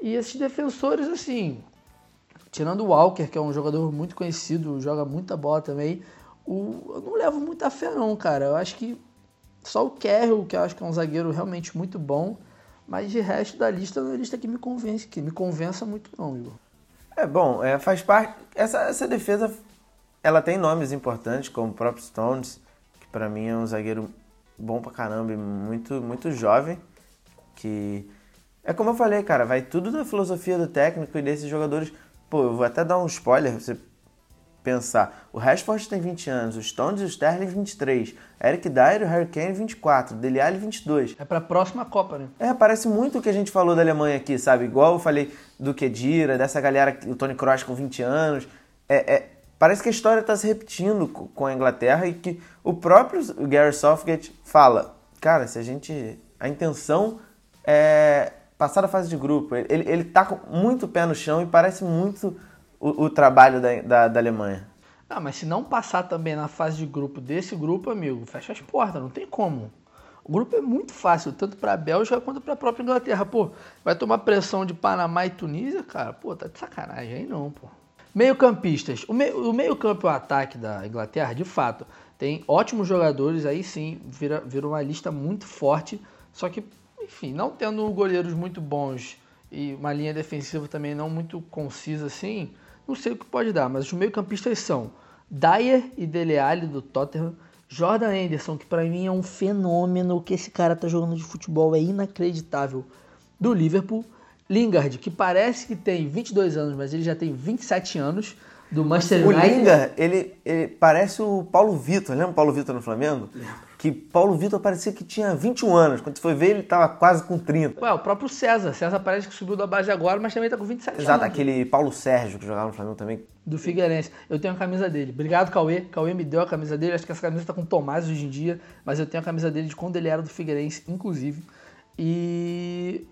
E esses defensores, assim, tirando o Walker, que é um jogador muito conhecido, joga muita bola também, o, eu não levo muita fé não, cara. Eu acho que só o Carroll, que eu acho que é um zagueiro realmente muito bom, mas de resto da lista é a lista que me convence, que me convença muito não, Igor. É bom, é, faz parte. Essa, essa defesa ela tem nomes importantes, como o próprio Stones, que pra mim é um zagueiro bom pra caramba e muito, muito jovem. Que é como eu falei, cara, vai tudo da filosofia do técnico e desses jogadores. Pô, eu vou até dar um spoiler você pensar. O Rashford tem 20 anos, o Stones e o Sterling 23, Eric Dyer e o Harry Kane 24, Dele Alli 22. É pra próxima Copa, né? É, parece muito o que a gente falou da Alemanha aqui, sabe? Igual eu falei do Kedira, dessa galera, o Tony Kroos com 20 anos. É, é- parece que a história está se repetindo co- com a Inglaterra e que o próprio Gary Southgate fala, cara, se a gente... A intenção é passar da fase de grupo. Ele, ele, ele tá com muito pé no chão e parece muito o, o trabalho da, da, da Alemanha. Ah, mas se não passar também na fase de grupo desse grupo, amigo, fecha as portas, não tem como. O grupo é muito fácil, tanto pra Bélgica quanto pra própria Inglaterra. Pô, vai tomar pressão de Panamá e Tunísia, cara? Pô, tá de sacanagem aí não, pô. Meio-campistas. O meio, o meio-campo e o ataque da Inglaterra, de fato, tem ótimos jogadores, aí sim, vira, vira uma lista muito forte. Só que, enfim, não tendo goleiros muito bons e uma linha defensiva também não muito concisa assim, não sei o que pode dar. Mas os meio-campistas são Dyer e Dele Alli do Tottenham, Jordan Anderson, que pra mim é um fenômeno, o que esse cara tá jogando de futebol é inacreditável, do Liverpool, Lingard, que parece que tem 22 anos, mas ele já tem 27 anos, do Manchester O United. Lingard, ele, ele parece o Paulo Vitor. Lembra o Paulo Vitor no Flamengo? Que Paulo Vitor parecia que tinha 21 anos. Quando você foi ver, ele tava quase com 30. Ué, o próprio César. César parece que subiu da base agora, mas também tá com 27 Exato, anos. aquele Paulo Sérgio que jogava no Flamengo também. Do Figueirense. Eu tenho a camisa dele. Obrigado, Cauê. Cauê me deu a camisa dele. Acho que essa camisa tá com o Tomás hoje em dia. Mas eu tenho a camisa dele de quando ele era do Figueirense, inclusive. E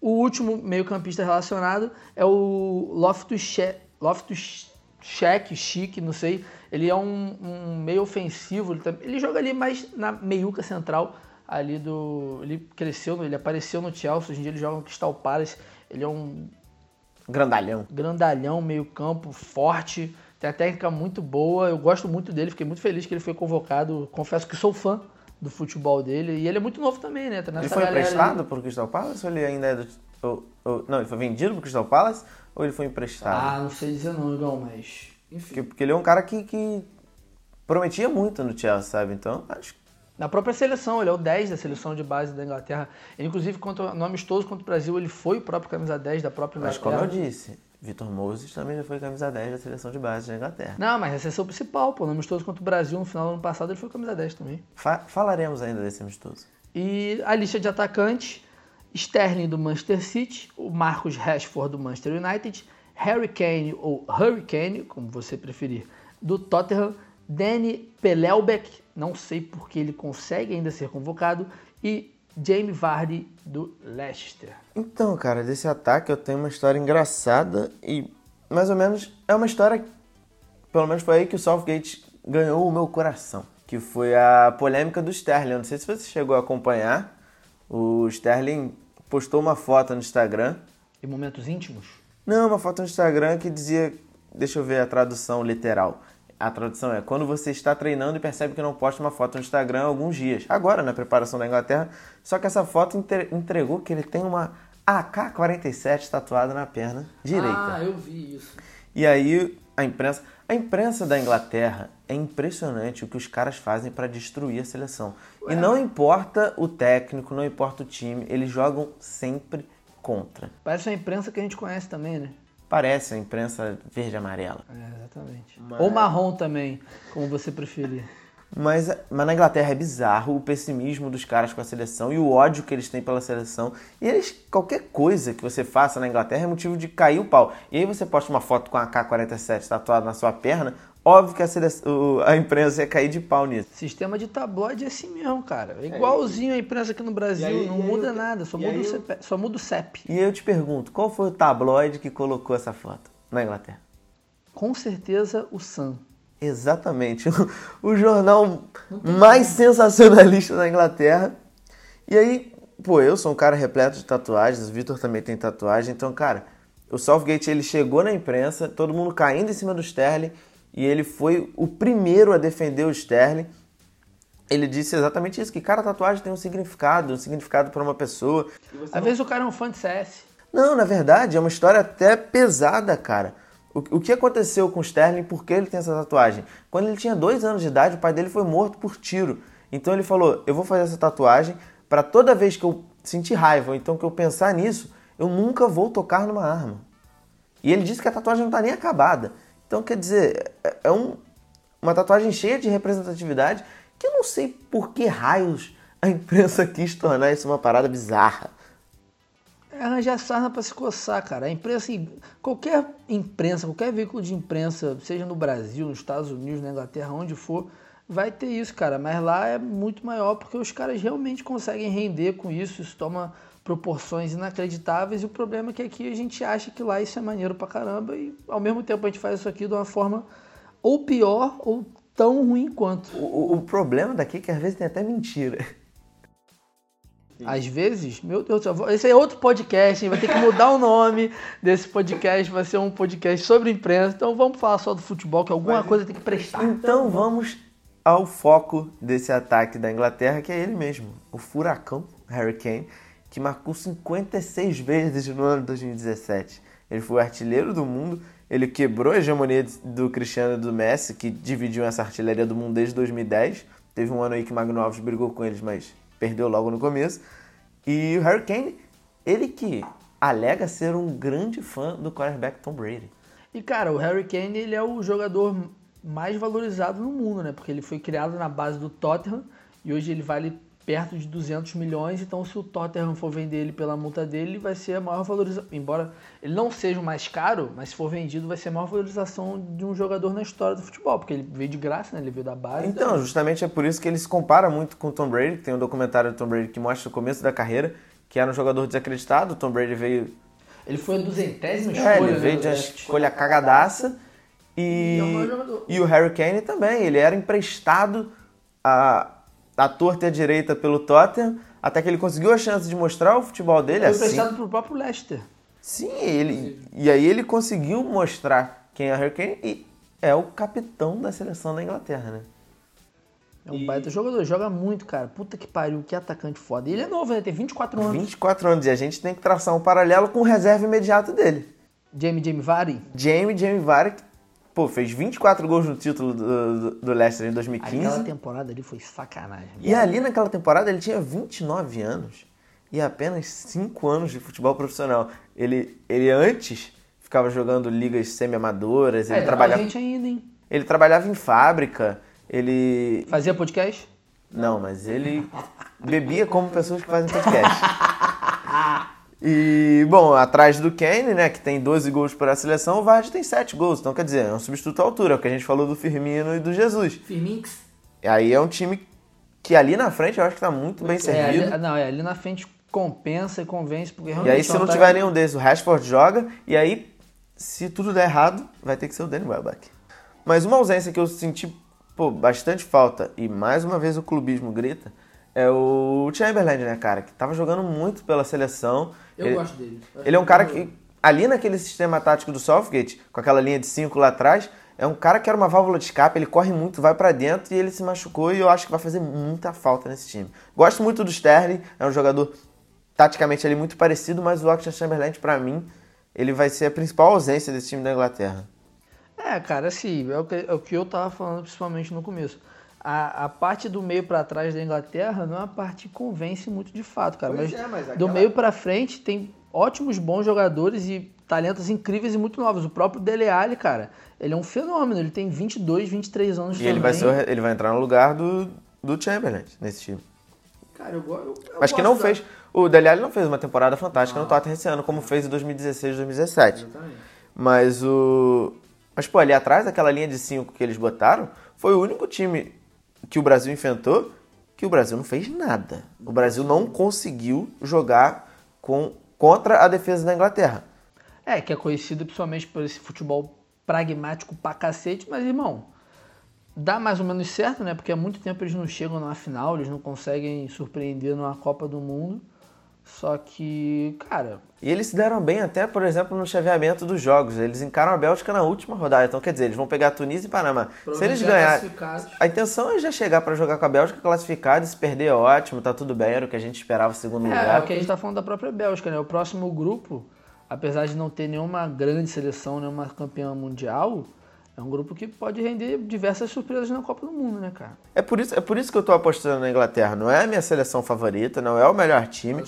o último meio-campista relacionado é o Loftus Loftus Cheque, Chique, não sei. Ele é um, um meio ofensivo. Ele, ele joga ali mais na meiuca central ali do. Ele cresceu, ele apareceu no Chelsea. Hoje em dia ele joga no Crystal Palace. Ele é um Grandalhão. grandalhão, meio campo, forte, tem a técnica muito boa, eu gosto muito dele, fiquei muito feliz que ele foi convocado, confesso que sou fã do futebol dele, e ele é muito novo também, né? Tá Ele foi emprestado ali. pro Crystal Palace ou ele ainda é do. ou- ou- não, ele foi vendido pro Crystal Palace ou ele foi emprestado? Ah, não sei dizer não, Igão, mas Porque, porque ele é um cara que, que prometia muito no Chelsea, sabe? Então, acho que Na própria seleção, ele é o 10 da seleção de base da Inglaterra. Ele, inclusive, contra, no amistoso contra o Brasil, ele foi o próprio camisa 10 da própria Mas Inglaterra. como eu disse, Vitor Moses também já foi camisa 10 da seleção de base da Inglaterra. Não, mas a seleção principal, pô. No amistoso contra o Brasil no final do ano passado, ele foi camisa 10 também. Fa- falaremos ainda desse amistoso. E a lista de atacantes: Sterling do Manchester City, o Marcus Rashford do Manchester United, Harry Kane ou Hurricane, como você preferir, do Tottenham, Danny Pelelbeck, não sei porque ele consegue ainda ser convocado, e Jamie Vardy do Leicester. Então, cara, desse ataque eu tenho uma história engraçada e mais ou menos é uma história, pelo menos foi aí que o Southgate ganhou o meu coração, que foi a polêmica do Sterling. Eu não sei se você chegou a acompanhar. O Sterling postou uma foto no Instagram. E momentos íntimos? Não, uma foto no Instagram que dizia, deixa eu ver a tradução literal. A tradução é quando você está treinando e percebe que não posta uma foto no Instagram há alguns dias. Agora, na preparação da Inglaterra, só que essa foto entre- entregou que ele tem uma AK-47 tatuada na perna direita. eu vi isso. E aí a imprensa, a imprensa da Inglaterra é impressionante o que os caras fazem para destruir a seleção. E não importa o técnico, não importa o time, eles jogam sempre contra. Parece uma imprensa que a gente conhece também, né? Parece a imprensa verde e amarela. É, exatamente. Ou marrom também, como você preferir. Mas, mas na Inglaterra é bizarro o pessimismo dos caras com a seleção e o ódio que eles têm pela seleção. E eles, qualquer coisa que você faça na Inglaterra é motivo de cair o pau. E aí você posta uma foto com a AK-47 tatuada na sua perna, óbvio que a, seleção, a imprensa ia cair de pau nisso. Sistema de tabloide é assim mesmo, cara. É igualzinho a imprensa aqui no Brasil, aí- não muda eu- nada, só muda, eu- CEP, só muda o CEP. E aí eu te pergunto, qual foi o tabloide que colocou essa foto na Inglaterra? Com certeza o Sun. Exatamente. O, *laughs* o jornal mais sensacionalista da Inglaterra. E aí, pô, eu sou um cara repleto de tatuagens, o Vitor também tem tatuagem. Então, cara, o Southgate ele chegou na imprensa, todo mundo caindo em cima do Sterling, e ele foi o primeiro a defender o Sterling. Ele disse exatamente isso, que cada tatuagem tem um significado, um significado para uma pessoa. Às vezes o cara é um fã de CS. Não, na verdade, é uma história até pesada, cara. O, o que aconteceu com o Sterling, por que ele tem essa tatuagem? Quando ele tinha dois anos de idade, o pai dele foi morto por tiro. Então ele falou: Eu vou fazer essa tatuagem para toda vez que eu sentir raiva, ou então que eu pensar nisso, eu nunca vou tocar numa arma. E ele disse que a tatuagem não está nem acabada. Então, quer dizer, é- é um- uma tatuagem cheia de representatividade que eu não sei por que raios a imprensa *laughs* quis tornar isso uma parada bizarra. É arranjar sarna pra se coçar, cara. A imprensa, qualquer imprensa, qualquer veículo de imprensa, seja no Brasil, nos Estados Unidos, na Inglaterra, onde for, vai ter isso, cara. Mas lá é muito maior porque os caras realmente conseguem render com isso. Isso toma proporções inacreditáveis. E o problema é que aqui a gente acha que lá isso é maneiro pra caramba e ao mesmo tempo a gente faz isso aqui de uma forma ou pior ou tão ruim quanto. O, o- problema daqui é que às vezes tem até mentira. Às vezes, meu Deus do céu, esse é outro podcast, hein? vai ter que mudar o nome desse podcast, vai ser um podcast sobre imprensa. Então vamos falar só do futebol, que alguma coisa tem que prestar. Então vamos ao foco desse ataque da Inglaterra, que é ele mesmo, o furacão Harry Kane, que marcou 56 vezes no ano de 2017. Ele foi artilheiro do mundo, ele quebrou a hegemonia do Cristiano e do Messi, que dividiam essa artilharia do mundo desde 2010. Teve um ano aí que o Magno Alves brigou com eles, mas perdeu logo no começo. E o Harry Kane, ele que alega ser um grande fã do quarterback Tom Brady. E cara, o Harry Kane ele é o jogador mais valorizado no mundo, né? Porque ele foi criado na base do Tottenham e hoje ele vale perto de 200 milhões. Então, se o Tottenham for vender ele pela multa dele, ele vai ser a maior valorização. Embora ele não seja o mais caro, mas se for vendido, vai ser a maior valorização de um jogador na história do futebol, porque ele veio de graça, né? Ele veio da base. Então, justamente é por isso que ele se compara muito com o Tom Brady, que tem um documentário do Tom Brady que mostra o começo da carreira, que era um jogador desacreditado. O Tom Brady veio. Ele foi a duzentésima É, escolha. ele né, veio do de uma draft. escolha cagadaça. E, E é o e o Harry Kane também, ele era emprestado a, a torta e a direita pelo Tottenham, até que ele conseguiu a chance de mostrar o futebol dele Foi assim. emprestado pro próprio Leicester. Sim, ele, e aí ele conseguiu mostrar quem é o Harry Kane e é o capitão da seleção da Inglaterra, né? É um baita jogador, joga muito, cara. Puta que pariu, que atacante foda. E ele é novo, né? Tem 24 anos. 24 anos e a gente tem que traçar um paralelo com o reserva imediato dele. Jamie Jamie Vardy. Jamie, Jamie Vardy, que pô, fez 24 gols no título do, do, do Leicester em 2015. Aquela temporada ali foi sacanagem. E ali naquela temporada ele tinha 29 anos e apenas 5 anos de futebol profissional. Ele, ele antes ficava jogando ligas semi-amadoras, ele, É, trabalhava, ainda, hein? ele trabalhava em fábrica, ele... Fazia podcast? Não, mas ele bebia como pessoas que fazem podcast. *laughs* E, bom, atrás do Kane, né, que tem 12 gols para a seleção, o Vardy tem 7 gols. Então, quer dizer, é um substituto à altura, é o que a gente falou do Firmino e do Jesus. Firminx. E aí é um time que ali na frente eu acho que tá muito bem É, servido. ali, não, é, ali na frente compensa e convence, porque E aí, se é não tiver nenhum desses, o Rashford joga. E aí, se tudo der errado, vai ter que ser o Danny Welbeck. Mas uma ausência que eu senti pô, bastante falta, e mais uma vez o clubismo grita, é o Chamberlain, né, cara? Que tava jogando muito pela seleção. Eu ele, gosto dele. Eu Ele é um cara que, ali naquele sistema tático do Southgate, com aquela linha de 5 lá atrás, é um cara que era uma válvula de escape, ele corre muito, vai pra dentro e ele se machucou e eu acho que vai fazer muita falta nesse time. Gosto muito do Sterling, é um jogador taticamente ali muito parecido, mas o Oxford Chamberlain, pra mim, ele vai ser a principal ausência desse time da Inglaterra. É, cara, assim, é o que, é o que eu tava falando principalmente no começo. A, a parte do meio pra trás da Inglaterra não é uma parte que convence muito de fato, cara. Pois mas, é, mas do aquela- meio pra frente tem ótimos bons jogadores e talentos incríveis e muito novos. O próprio Dele Alli, cara, ele é um fenômeno. Ele tem 22, 23 anos E também. ele vai, ser, ele vai entrar no lugar do, do Chamberlain nesse time. Cara, eu, eu, eu Mas que não da- fez. O Dele Alli não fez uma temporada fantástica no Tottenham esse ano, como fez em 2016 2017. Mas o. Mas, pô, ali atrás, daquela linha de 5 que eles botaram, foi o único time que o Brasil enfrentou que o Brasil não fez nada. O Brasil não conseguiu jogar com, contra a defesa da Inglaterra. É, que é conhecido principalmente por esse futebol pragmático pra cacete, mas, irmão, dá mais ou menos certo, né? Porque há muito tempo eles não chegam numa final, eles não conseguem surpreender numa Copa do Mundo. Só que, cara, E eles se deram bem até, por exemplo, no chaveamento dos jogos. Eles encaram a Bélgica na última rodada. Então, quer dizer, eles vão pegar Tunísia e Panamá. Se eles ganharem. A intenção é já chegar para jogar com a Bélgica classificada. E se perder é ótimo, tá tudo bem. Era o que a gente esperava, segundo é, é lugar. o que a gente tá falando da própria Bélgica, né? O próximo grupo, apesar de não ter nenhuma grande seleção, nenhuma campeã mundial, é um grupo que pode render diversas surpresas na Copa do Mundo, né, cara? É por, isso, é por isso que eu tô apostando na Inglaterra. Não é a minha seleção favorita, não é o melhor time.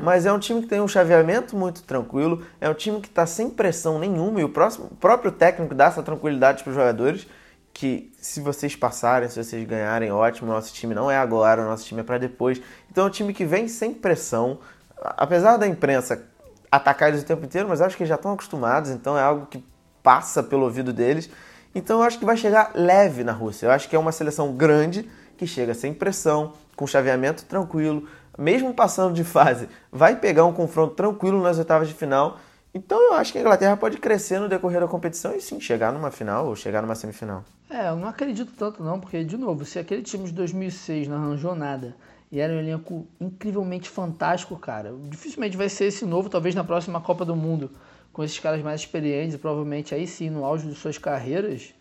Mas é um time que tem um chaveamento muito tranquilo. É um time que tá sem pressão nenhuma. E o, próximo, o próprio técnico dá essa tranquilidade para os jogadores. Que se vocês passarem, se vocês ganharem, ótimo. Nosso time não é agora, o nosso time é para depois. Então é um time que vem sem pressão. Apesar da imprensa atacar eles o tempo inteiro, mas acho que já estão acostumados. Então é algo que passa pelo ouvido deles. Então eu acho que vai chegar leve na Rússia. Eu acho que é uma seleção grande que chega sem pressão, com chaveamento tranquilo, mesmo passando de fase, vai pegar um confronto tranquilo nas oitavas de final. Então eu acho que a Inglaterra pode crescer no decorrer da competição e sim chegar numa final ou chegar numa semifinal. É, eu não acredito tanto não, porque, de novo, se aquele time de 2006 não arranjou nada e era um elenco incrivelmente fantástico, cara, dificilmente vai ser esse novo, talvez na próxima Copa do Mundo, com esses caras mais experientes provavelmente aí sim, no auge de suas carreiras.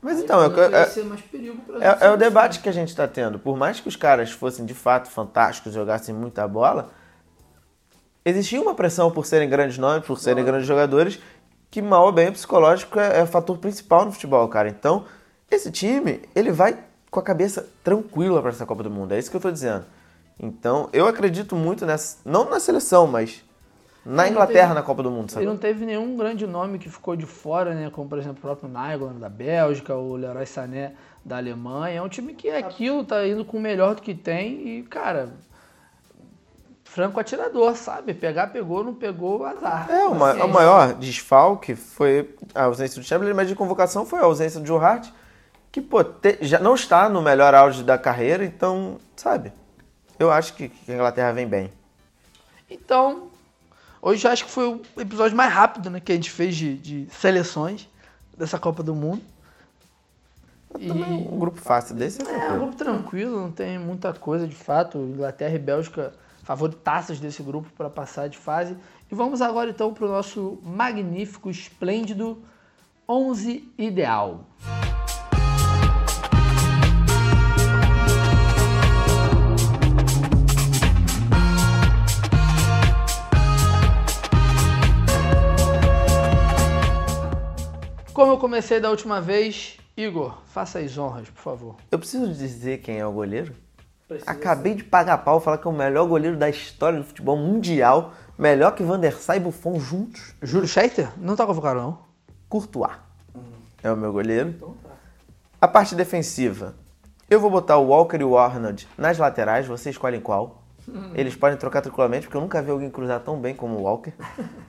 Mas então, é, é- é- é o debate que a gente está tendo. Por mais que os caras fossem de fato fantásticos, jogassem muita bola, existia uma pressão por serem grandes nomes, por serem grandes jogadores, que mal ou bem psicológico é, é o fator principal no futebol, cara. Então, esse time, ele vai com a cabeça tranquila para essa Copa do Mundo. É isso que eu tô dizendo. Então, eu acredito muito nessa, não na seleção, mas na Não Inglaterra teve- na Copa do Mundo, Ele sabe? não teve nenhum grande nome que ficou de fora, né? Como, por exemplo, o próprio Nainggolan da Bélgica, o Leroy Sané da Alemanha. É um time que é aquilo, tá indo com o melhor do que tem e, cara, franco atirador, sabe? Pegar, pegou, não pegou, azar. É, o, ma- Paciência. o maior desfalque foi a ausência do Chamberlain, mas de convocação foi a ausência do Joe Hart, que pô, te- já não está no melhor auge da carreira, então, sabe? Eu acho que, que a Inglaterra vem bem. Então, hoje eu acho que foi o episódio mais rápido né, que a gente fez de, de seleções dessa Copa do Mundo. E- um grupo fácil desse é É, um grupo tranquilo, não tem muita coisa de fato. Inglaterra e Bélgica favoritaças desse grupo para passar de fase. E vamos agora então para o nosso magnífico, esplêndido 11 ideal. Como eu comecei da última vez, Igor, faça as honras, por favor. Eu preciso dizer quem é o goleiro? Acabei de pagar pau, falar que é o melhor goleiro da história do futebol mundial, melhor que Van der Sar e Buffon juntos. Júlio Scheiter? Não tá convocado, não. Courtois é o meu goleiro. A parte defensiva, eu vou botar o Walker e o Arnold nas laterais, vocês escolhem qual. Eles podem trocar tranquilamente, porque eu nunca vi alguém cruzar tão bem como o Walker.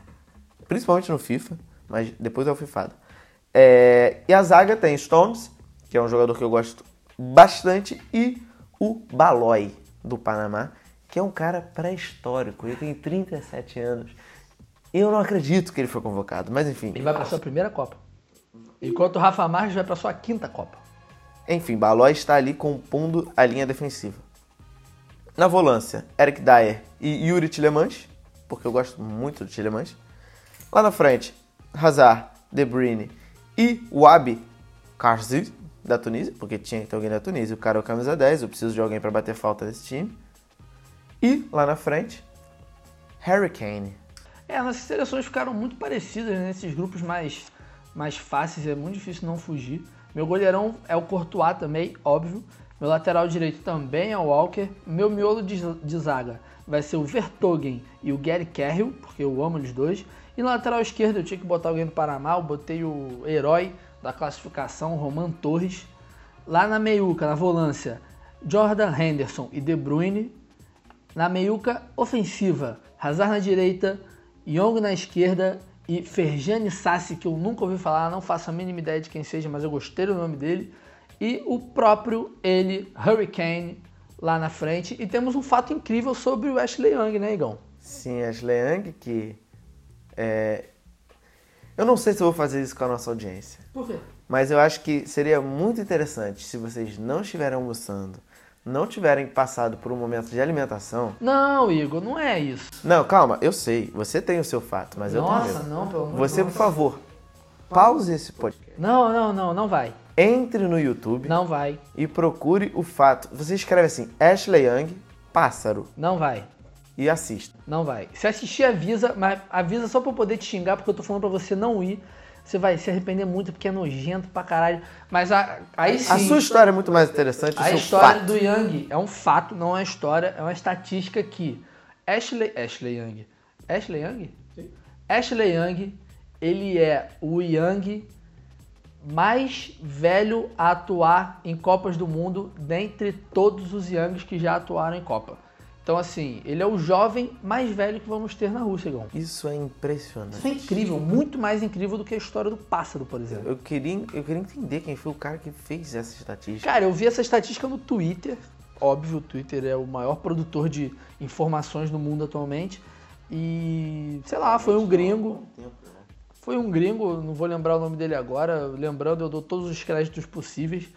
*laughs* Principalmente no FIFA, mas depois é o FIFAdo. É, e a zaga tem Stones, que é um jogador que eu gosto bastante, e o Balói, do Panamá, que é um cara pré-histórico. Ele tem 37 anos. Eu não acredito que ele foi convocado, mas enfim. Ele vai pra sua primeira Copa. Enquanto o Rafa Marques vai pra sua quinta Copa. Enfim, Balói está ali compondo a linha defensiva. Na volância, Eric Dyer e Yuri Tillemans, porque eu gosto muito do Tillemans. Lá na frente, Hazard, De Bruyne e Wabi Karzi, da Tunísia, porque tinha ter alguém da Tunísia. O cara é o camisa 10, eu preciso de alguém para bater falta desse time. E lá na frente, Harry Kane. É, nossas seleções ficaram muito parecidas né? nesses grupos mais, mais fáceis, é muito difícil não fugir. Meu goleirão é o Courtois também, óbvio. Meu lateral direito também é o Walker. Meu miolo de, de zaga vai ser o Vertogen e o Gary Cahill, porque eu amo eles dois. E na lateral esquerda eu tinha que botar alguém do Panamá, eu botei o herói da classificação, Roman Torres. Lá na meiuca, na volância, Jordan Henderson e De Bruyne. Na meiuca ofensiva, Hazard na direita, Young na esquerda e Ferjani Sassi, que eu nunca ouvi falar, não faço a mínima ideia de quem seja, mas eu gostei do nome dele. E o próprio ele, Hurricane, lá na frente. E temos um fato incrível sobre o Ashley Young, né, Igão? Sim, Ashley Young, que é... Eu não sei se eu vou fazer isso com a nossa audiência. Por quê? Mas eu acho que seria muito interessante se vocês não estiverem almoçando, não tiverem passado por um momento de alimentação. Não, Igor, não é isso. Não, calma, eu sei, você tem o seu fato, mas eu Nossa, também. não, pelo amor Você, por favor, pause esse podcast. Não, não, não, não vai. Entre no YouTube Não vai. e procure o fato. Você escreve assim, Ashley Young, pássaro, Não vai. E assista. Não vai. Se assistir, avisa, mas avisa só pra eu poder te xingar, porque eu tô falando pra você não ir. Você vai se arrepender muito, porque é nojento pra caralho. Mas a- aí sim. A sua história é muito mais interessante, A seu história fato. do Young é um fato, não é uma história, é uma estatística que Ashley, Ashley Young, Ashley Young, Ashley Young, ele é o Young mais velho a atuar em Copas do Mundo dentre todos os Youngs que já atuaram em Copa. Então assim, ele é o jovem mais velho que vamos ter na Rússia, Igão. Isso é impressionante. Isso é incrível, muito mais incrível do que a história do pássaro, por exemplo. Eu queria, eu queria entender quem foi o cara que fez essa estatística. Cara, eu vi essa estatística no Twitter. Óbvio, o Twitter é o maior produtor de informações do mundo atualmente. E, sei lá, foi um gringo. Foi um gringo, não vou lembrar o nome dele agora. Lembrando, eu dou todos os créditos possíveis.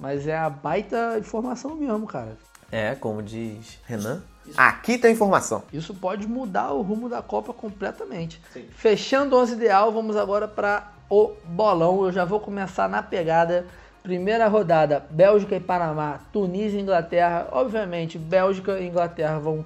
Mas é a baita informação mesmo, cara. É, como diz Renan. Aqui tem informação. Isso pode mudar o rumo da Copa completamente. Fechando o 11 ideal, vamos agora para o bolão. Eu já vou começar na pegada. Primeira rodada, Bélgica e Panamá, Tunísia e Inglaterra. Obviamente, Bélgica e Inglaterra vão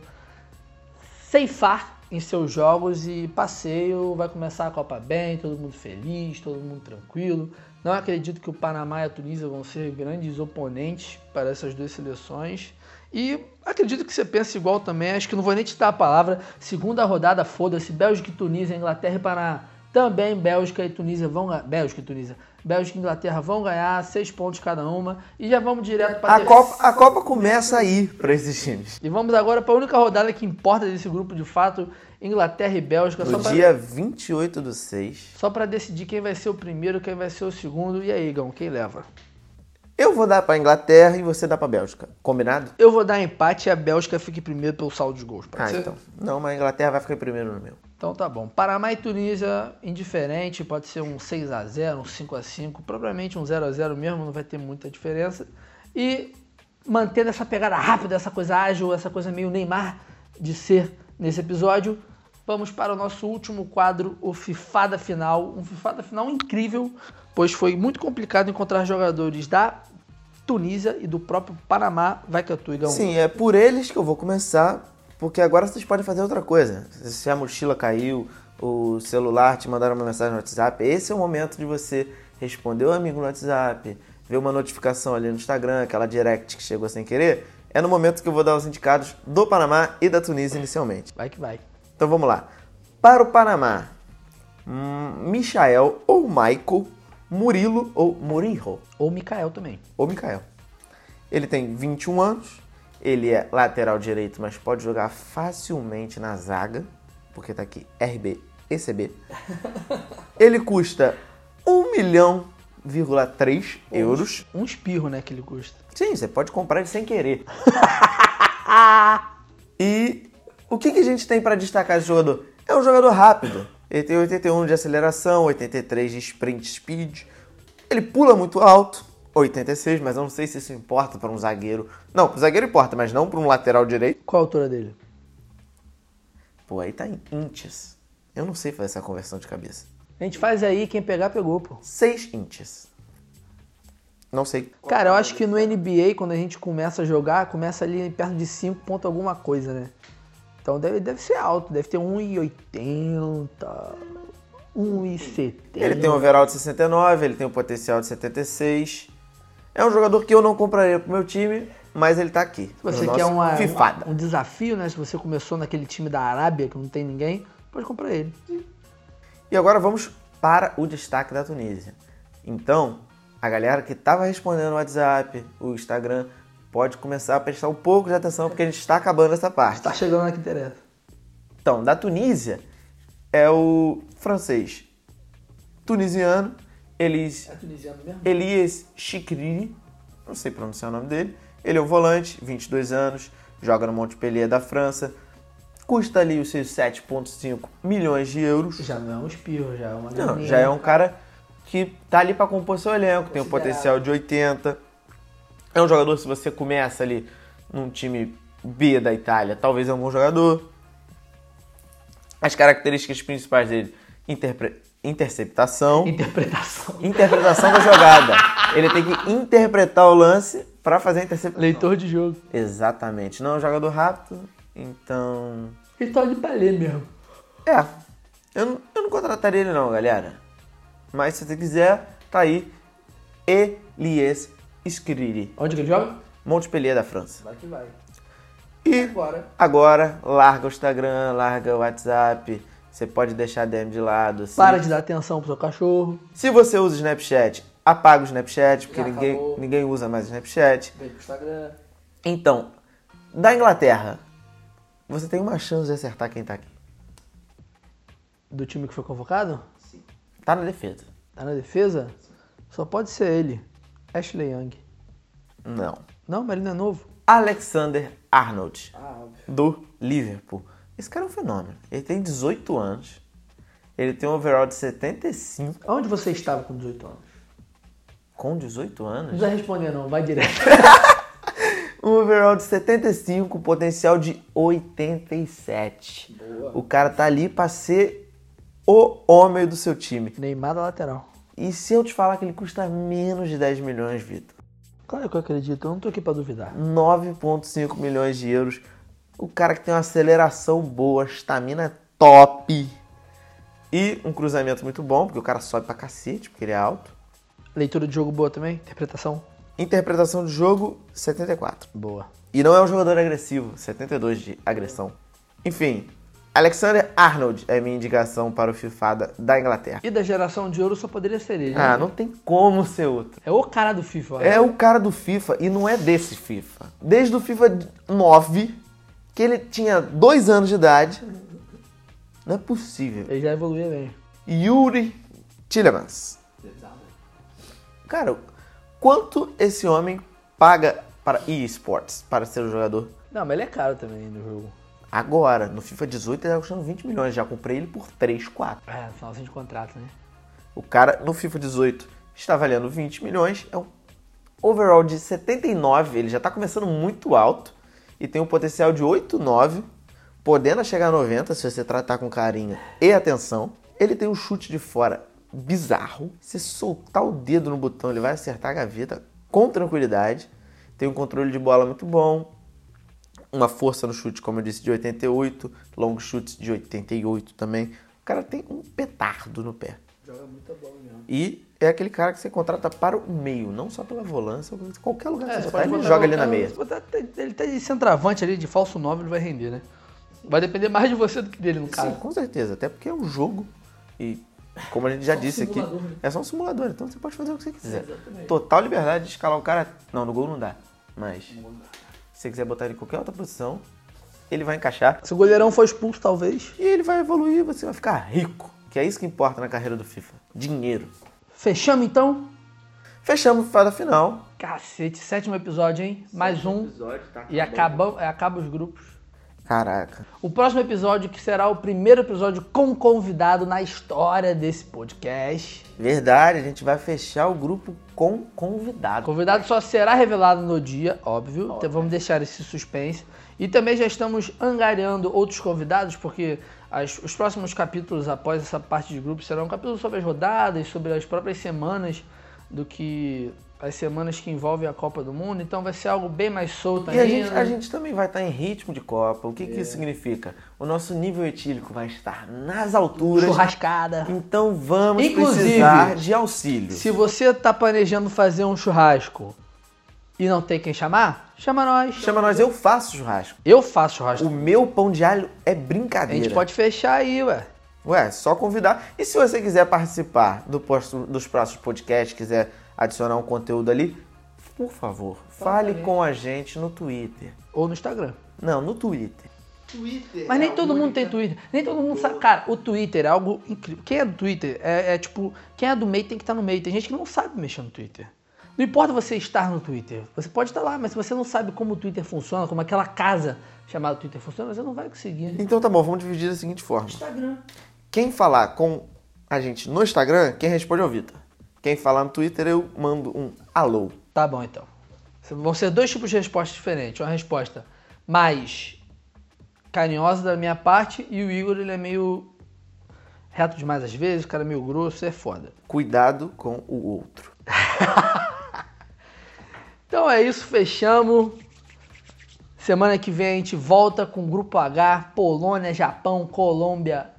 ceifar em seus jogos e passeio. Vai começar a Copa bem, todo mundo feliz, todo mundo tranquilo. Não acredito que o Panamá e a Tunísia vão ser grandes oponentes para essas duas seleções. E acredito que você pensa igual também, acho que não vou nem te dar a palavra. Segunda rodada, foda-se, Bélgica Tunísia, Inglaterra e Panamá. Também Bélgica e Tunísia vão ganhar. Bélgica e Tunísia. Bélgica e Inglaterra vão ganhar, seis pontos cada uma. E já vamos direto para A Copa, a Copa começa aí para esses times. E vamos agora para a única rodada que importa desse grupo de fato, Inglaterra e Bélgica. No pra- dia 28 do 6. Só para decidir quem vai ser o primeiro, quem vai ser o segundo. E aí, Igão, quem leva? Eu vou dar pra Inglaterra e você dá pra Bélgica. Combinado? Eu vou dar empate e a Bélgica fique primeiro pelo saldo de gols. Ah, ser? então. Não, mas a Inglaterra vai ficar em primeiro no meu. Então tá bom. Panamá e Tunísia, indiferente, pode ser um 6x0, um 5x5, provavelmente um 0x0 mesmo, não vai ter muita diferença. E mantendo essa pegada rápida, essa coisa ágil, essa coisa meio Neymar de ser nesse episódio, vamos para o nosso último quadro, o Fifada Final. Um Fifada Final incrível, pois foi muito complicado encontrar jogadores da Tunísia e do próprio Panamá. Vai que é tu, Igão. Sim, é por eles que eu vou começar, porque agora vocês podem fazer outra coisa. Se a mochila caiu, o celular te mandaram uma mensagem no WhatsApp, esse é o momento de você respondeu o amigo no WhatsApp, vê uma notificação ali no Instagram, aquela direct que chegou sem querer, é no momento que eu vou dar os indicados do Panamá e da Tunísia inicialmente. Vai que vai. Então vamos lá. Para o Panamá, hum, Michael ou Michael, Murilo ou Murijo Ou Mikael também. ou Mikael. Ele tem 21 anos, ele é lateral direito, mas pode jogar facilmente na zaga, porque tá aqui RB e CB. *laughs* Ele custa 1 milhão,3 euros. Um espirro, né, que ele custa. Sim, você pode comprar ele sem querer. *laughs* e o que, que a gente tem para destacar desse jogador? É um jogador rápido. Ele tem 81 de aceleração, 83 de sprint speed. Ele pula muito alto, 86, mas eu não sei se isso importa para um zagueiro. Não, para zagueiro importa, mas não para um lateral direito. Qual a altura dele? Pô, aí tá em inches. Eu não sei fazer essa conversão de cabeça. A gente faz aí, quem pegar, pegou, pô. 6 inches. Não sei. Cara, eu acho que no NBA, quando a gente começa a jogar, começa ali perto de 5 ponto alguma coisa, né? Então deve, deve ser alto, deve ter 1,80, 1,70. Ele tem um overall de 69, ele tem um potencial de 76. É um jogador que eu não compraria pro meu time, mas ele tá aqui. Se você no quer uma, Fifada. um desafio, né? Se você começou naquele time da Arábia, que não tem ninguém, pode comprar ele. E agora vamos para o destaque da Tunísia. Então, a galera que estava respondendo no WhatsApp, o Instagram, pode começar a prestar um pouco de atenção, porque a gente está acabando essa parte. Tá chegando na que interessa. Então, da Tunísia é o francês tunisiano Elis, É? Elias Chikrini, não sei pronunciar o nome dele. Ele é um volante, 22 anos, joga no Montpellier da França. Custa ali os seus 7,5 milhões de euros. Já não é um espirro, já é uma Não, já é um cara que tá ali para compor seu elenco, tem um potencial de 80. É um jogador, se você começa ali num time B da Itália, talvez é um bom jogador. As características principais dele, interpre- interceptação, Interpretação. interpretação da jogada. Ele tem que interpretar o lance para fazer a interceptação. Leitor de jogo. Exatamente. Não é um jogador rápido, então... Ele tá de palê mesmo. É, eu não, eu não contrataria ele não, galera. Mas se você quiser, tá aí. Elias Skriri, Onde que ele joga? Montpellier da França. Vai que vai. E Agora. agora, larga o Instagram, larga o WhatsApp. Você pode deixar a DM de lado. Se, Para de dar atenção pro seu cachorro. se você usa o Snapchat, apaga o Snapchat, porque Já ninguém, acabou. ninguém usa mais o Snapchat. Vem pro Instagram. Então, da Inglaterra, você tem uma chance de acertar quem tá aqui. Do time que foi convocado? Tá na defesa. Tá na defesa? Só pode ser ele. Ashley Young. Não. Não, mas ele não é novo. Alexander Arnold. Ah, óbvio. do Liverpool. Esse cara é um fenômeno. Ele tem 18 anos. Ele tem um overall de 75 Onde você estava com 18 anos? com 18 Não anos. precisa responder não, vai direto. *laughs* Um overall de 75, potencial de 87. O cara tá ali pra ser o homem do seu time. Neymar da lateral. E se eu te falar que ele custa menos de 10 milhões, Vitor? Claro que eu acredito, eu não tô aqui pra duvidar. 9,5 milhões de euros. O cara que tem uma aceleração boa, estamina top. E um cruzamento muito bom, porque o cara sobe pra cacete, porque ele é alto. Leitura de jogo boa também? Interpretação? Interpretação de jogo, 74. Boa. E não é um jogador agressivo, 72 de agressão. Enfim, Alexander Arnold é minha indicação para o FIFAda da Inglaterra. E da geração de ouro só poderia ser ele. Ah, né? não tem como ser outro. É o cara do FIFA. ó. É o cara do FIFA e não é desse FIFA. Desde o FIFA 9, que ele tinha dois anos de idade. Não é possível. Ele já evoluiu bem. Yuri Tillemans. Cara, quanto esse homem paga para eSports para ser um jogador? Não, mas ele é caro também no jogo. Agora, no FIFA 18 ele tá custando 20 milhões. Já comprei ele por 3, 4. É, finalzinho de contrato, né? O cara no FIFA 18 está valendo 20 milhões. É um overall de 79. Ele já está começando muito alto. E tem um potencial de 8, 9. Podendo chegar a 90 se você tratar com carinho e atenção. Ele tem um chute de fora bizarro. Se soltar o dedo no botão, ele vai acertar a gaveta com tranquilidade. Tem um controle de bola muito bom. Uma força no chute, como eu disse, de 88. Long chutes de 88 também. O cara tem um petardo no pé. Joga muita bola mesmo. E é aquele cara que você contrata para o meio, não só pela volância, qualquer lugar que É, você você botar, ele joga ali na meia. botar- Ele tá de centroavante ali, de falso 9, ele vai render, né? Vai depender mais de você do que dele, no Sim, caso. com certeza, até porque é um jogo e como a gente já disse aqui, simulador, né? é só um simulador, então você pode fazer o que você quiser. Exatamente. Total liberdade de escalar o cara. Não, no gol não dá. Mas se você quiser botar ele em qualquer outra posição, ele vai encaixar Se o goleirão for expulso, talvez. e ele vai evoluir, você vai ficar rico. Que é isso que importa na carreira do FIFA. Dinheiro. Fechamos então? Fechamos para final. Cacete, sétimo episódio, hein? Mais um. tá E acaba, acaba os grupos. Caraca. O próximo episódio, que será o primeiro episódio com convidado na história desse podcast. Verdade, a gente vai fechar o grupo com convidado. convidado só será revelado no dia, óbvio. Então vamos deixar esse suspense. E também já estamos angariando outros convidados, porque as- os próximos capítulos após essa parte de grupo serão capítulos sobre as rodadas, sobre as próprias semanas do que as semanas que envolvem a Copa do Mundo. Então vai ser algo bem mais solto E a ainda. gente, a gente também vai estar em ritmo de Copa. O que, que isso significa? O nosso nível etílico vai estar nas alturas. Churrascada. Então vamos Inclusive, precisar de auxílio. Se você tá planejando fazer um churrasco e não tem quem chamar, chama nós. Chama nós, eu faço churrasco. Eu faço churrasco. O meu pão de alho é A brincadeira. gente pode fechar aí, ué. Ué, só convidar. E se você quiser participar do próximo- dos próximos podcasts, quiser adicionar um conteúdo ali, por favor, fale com a gente no Twitter. Ou no Instagram. Não, no Twitter. Mas nem todo mundo tem Twitter. Nem todo mundo sabe. Cara, o Twitter é algo incrível. Quem é do Twitter é, é tipo. Quem é do meio tem que estar no meio. Tem gente que não sabe mexer no Twitter. Não importa você estar no Twitter. Você pode estar lá, mas se você não sabe como o Twitter funciona, como aquela casa chamada Twitter funciona, você não vai conseguir. Então tá bom, vamos dividir da seguinte forma. Instagram. Quem falar com a gente no Instagram, quem responde é o Vitor. Quem falar no Twitter, eu mando um alô. Tá bom, então. Vão ser dois tipos de respostas diferentes. Uma resposta mais carinhosa da minha parte e o Igor, ele é meio reto demais às vezes, o cara é meio grosso, é foda. Cuidado com o outro. *laughs* Então é isso, fechamos. Semana que vem a gente volta com o Grupo H, Polônia, Japão, Colômbia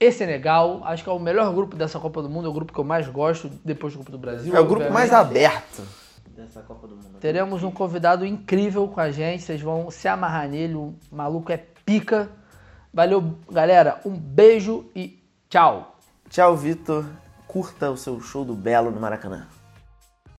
e Senegal. Acho que é o melhor grupo dessa Copa do Mundo, é o grupo que eu mais gosto, depois do Grupo do Brasil. É o grupo mais aberto dessa Copa do Mundo. Teremos um convidado incrível com a gente, vocês vão se amarrar nele, o maluco é pica. Valeu, galera, um beijo e tchau. Tchau, Vitor. Curta o seu show do Belo no Maracanã.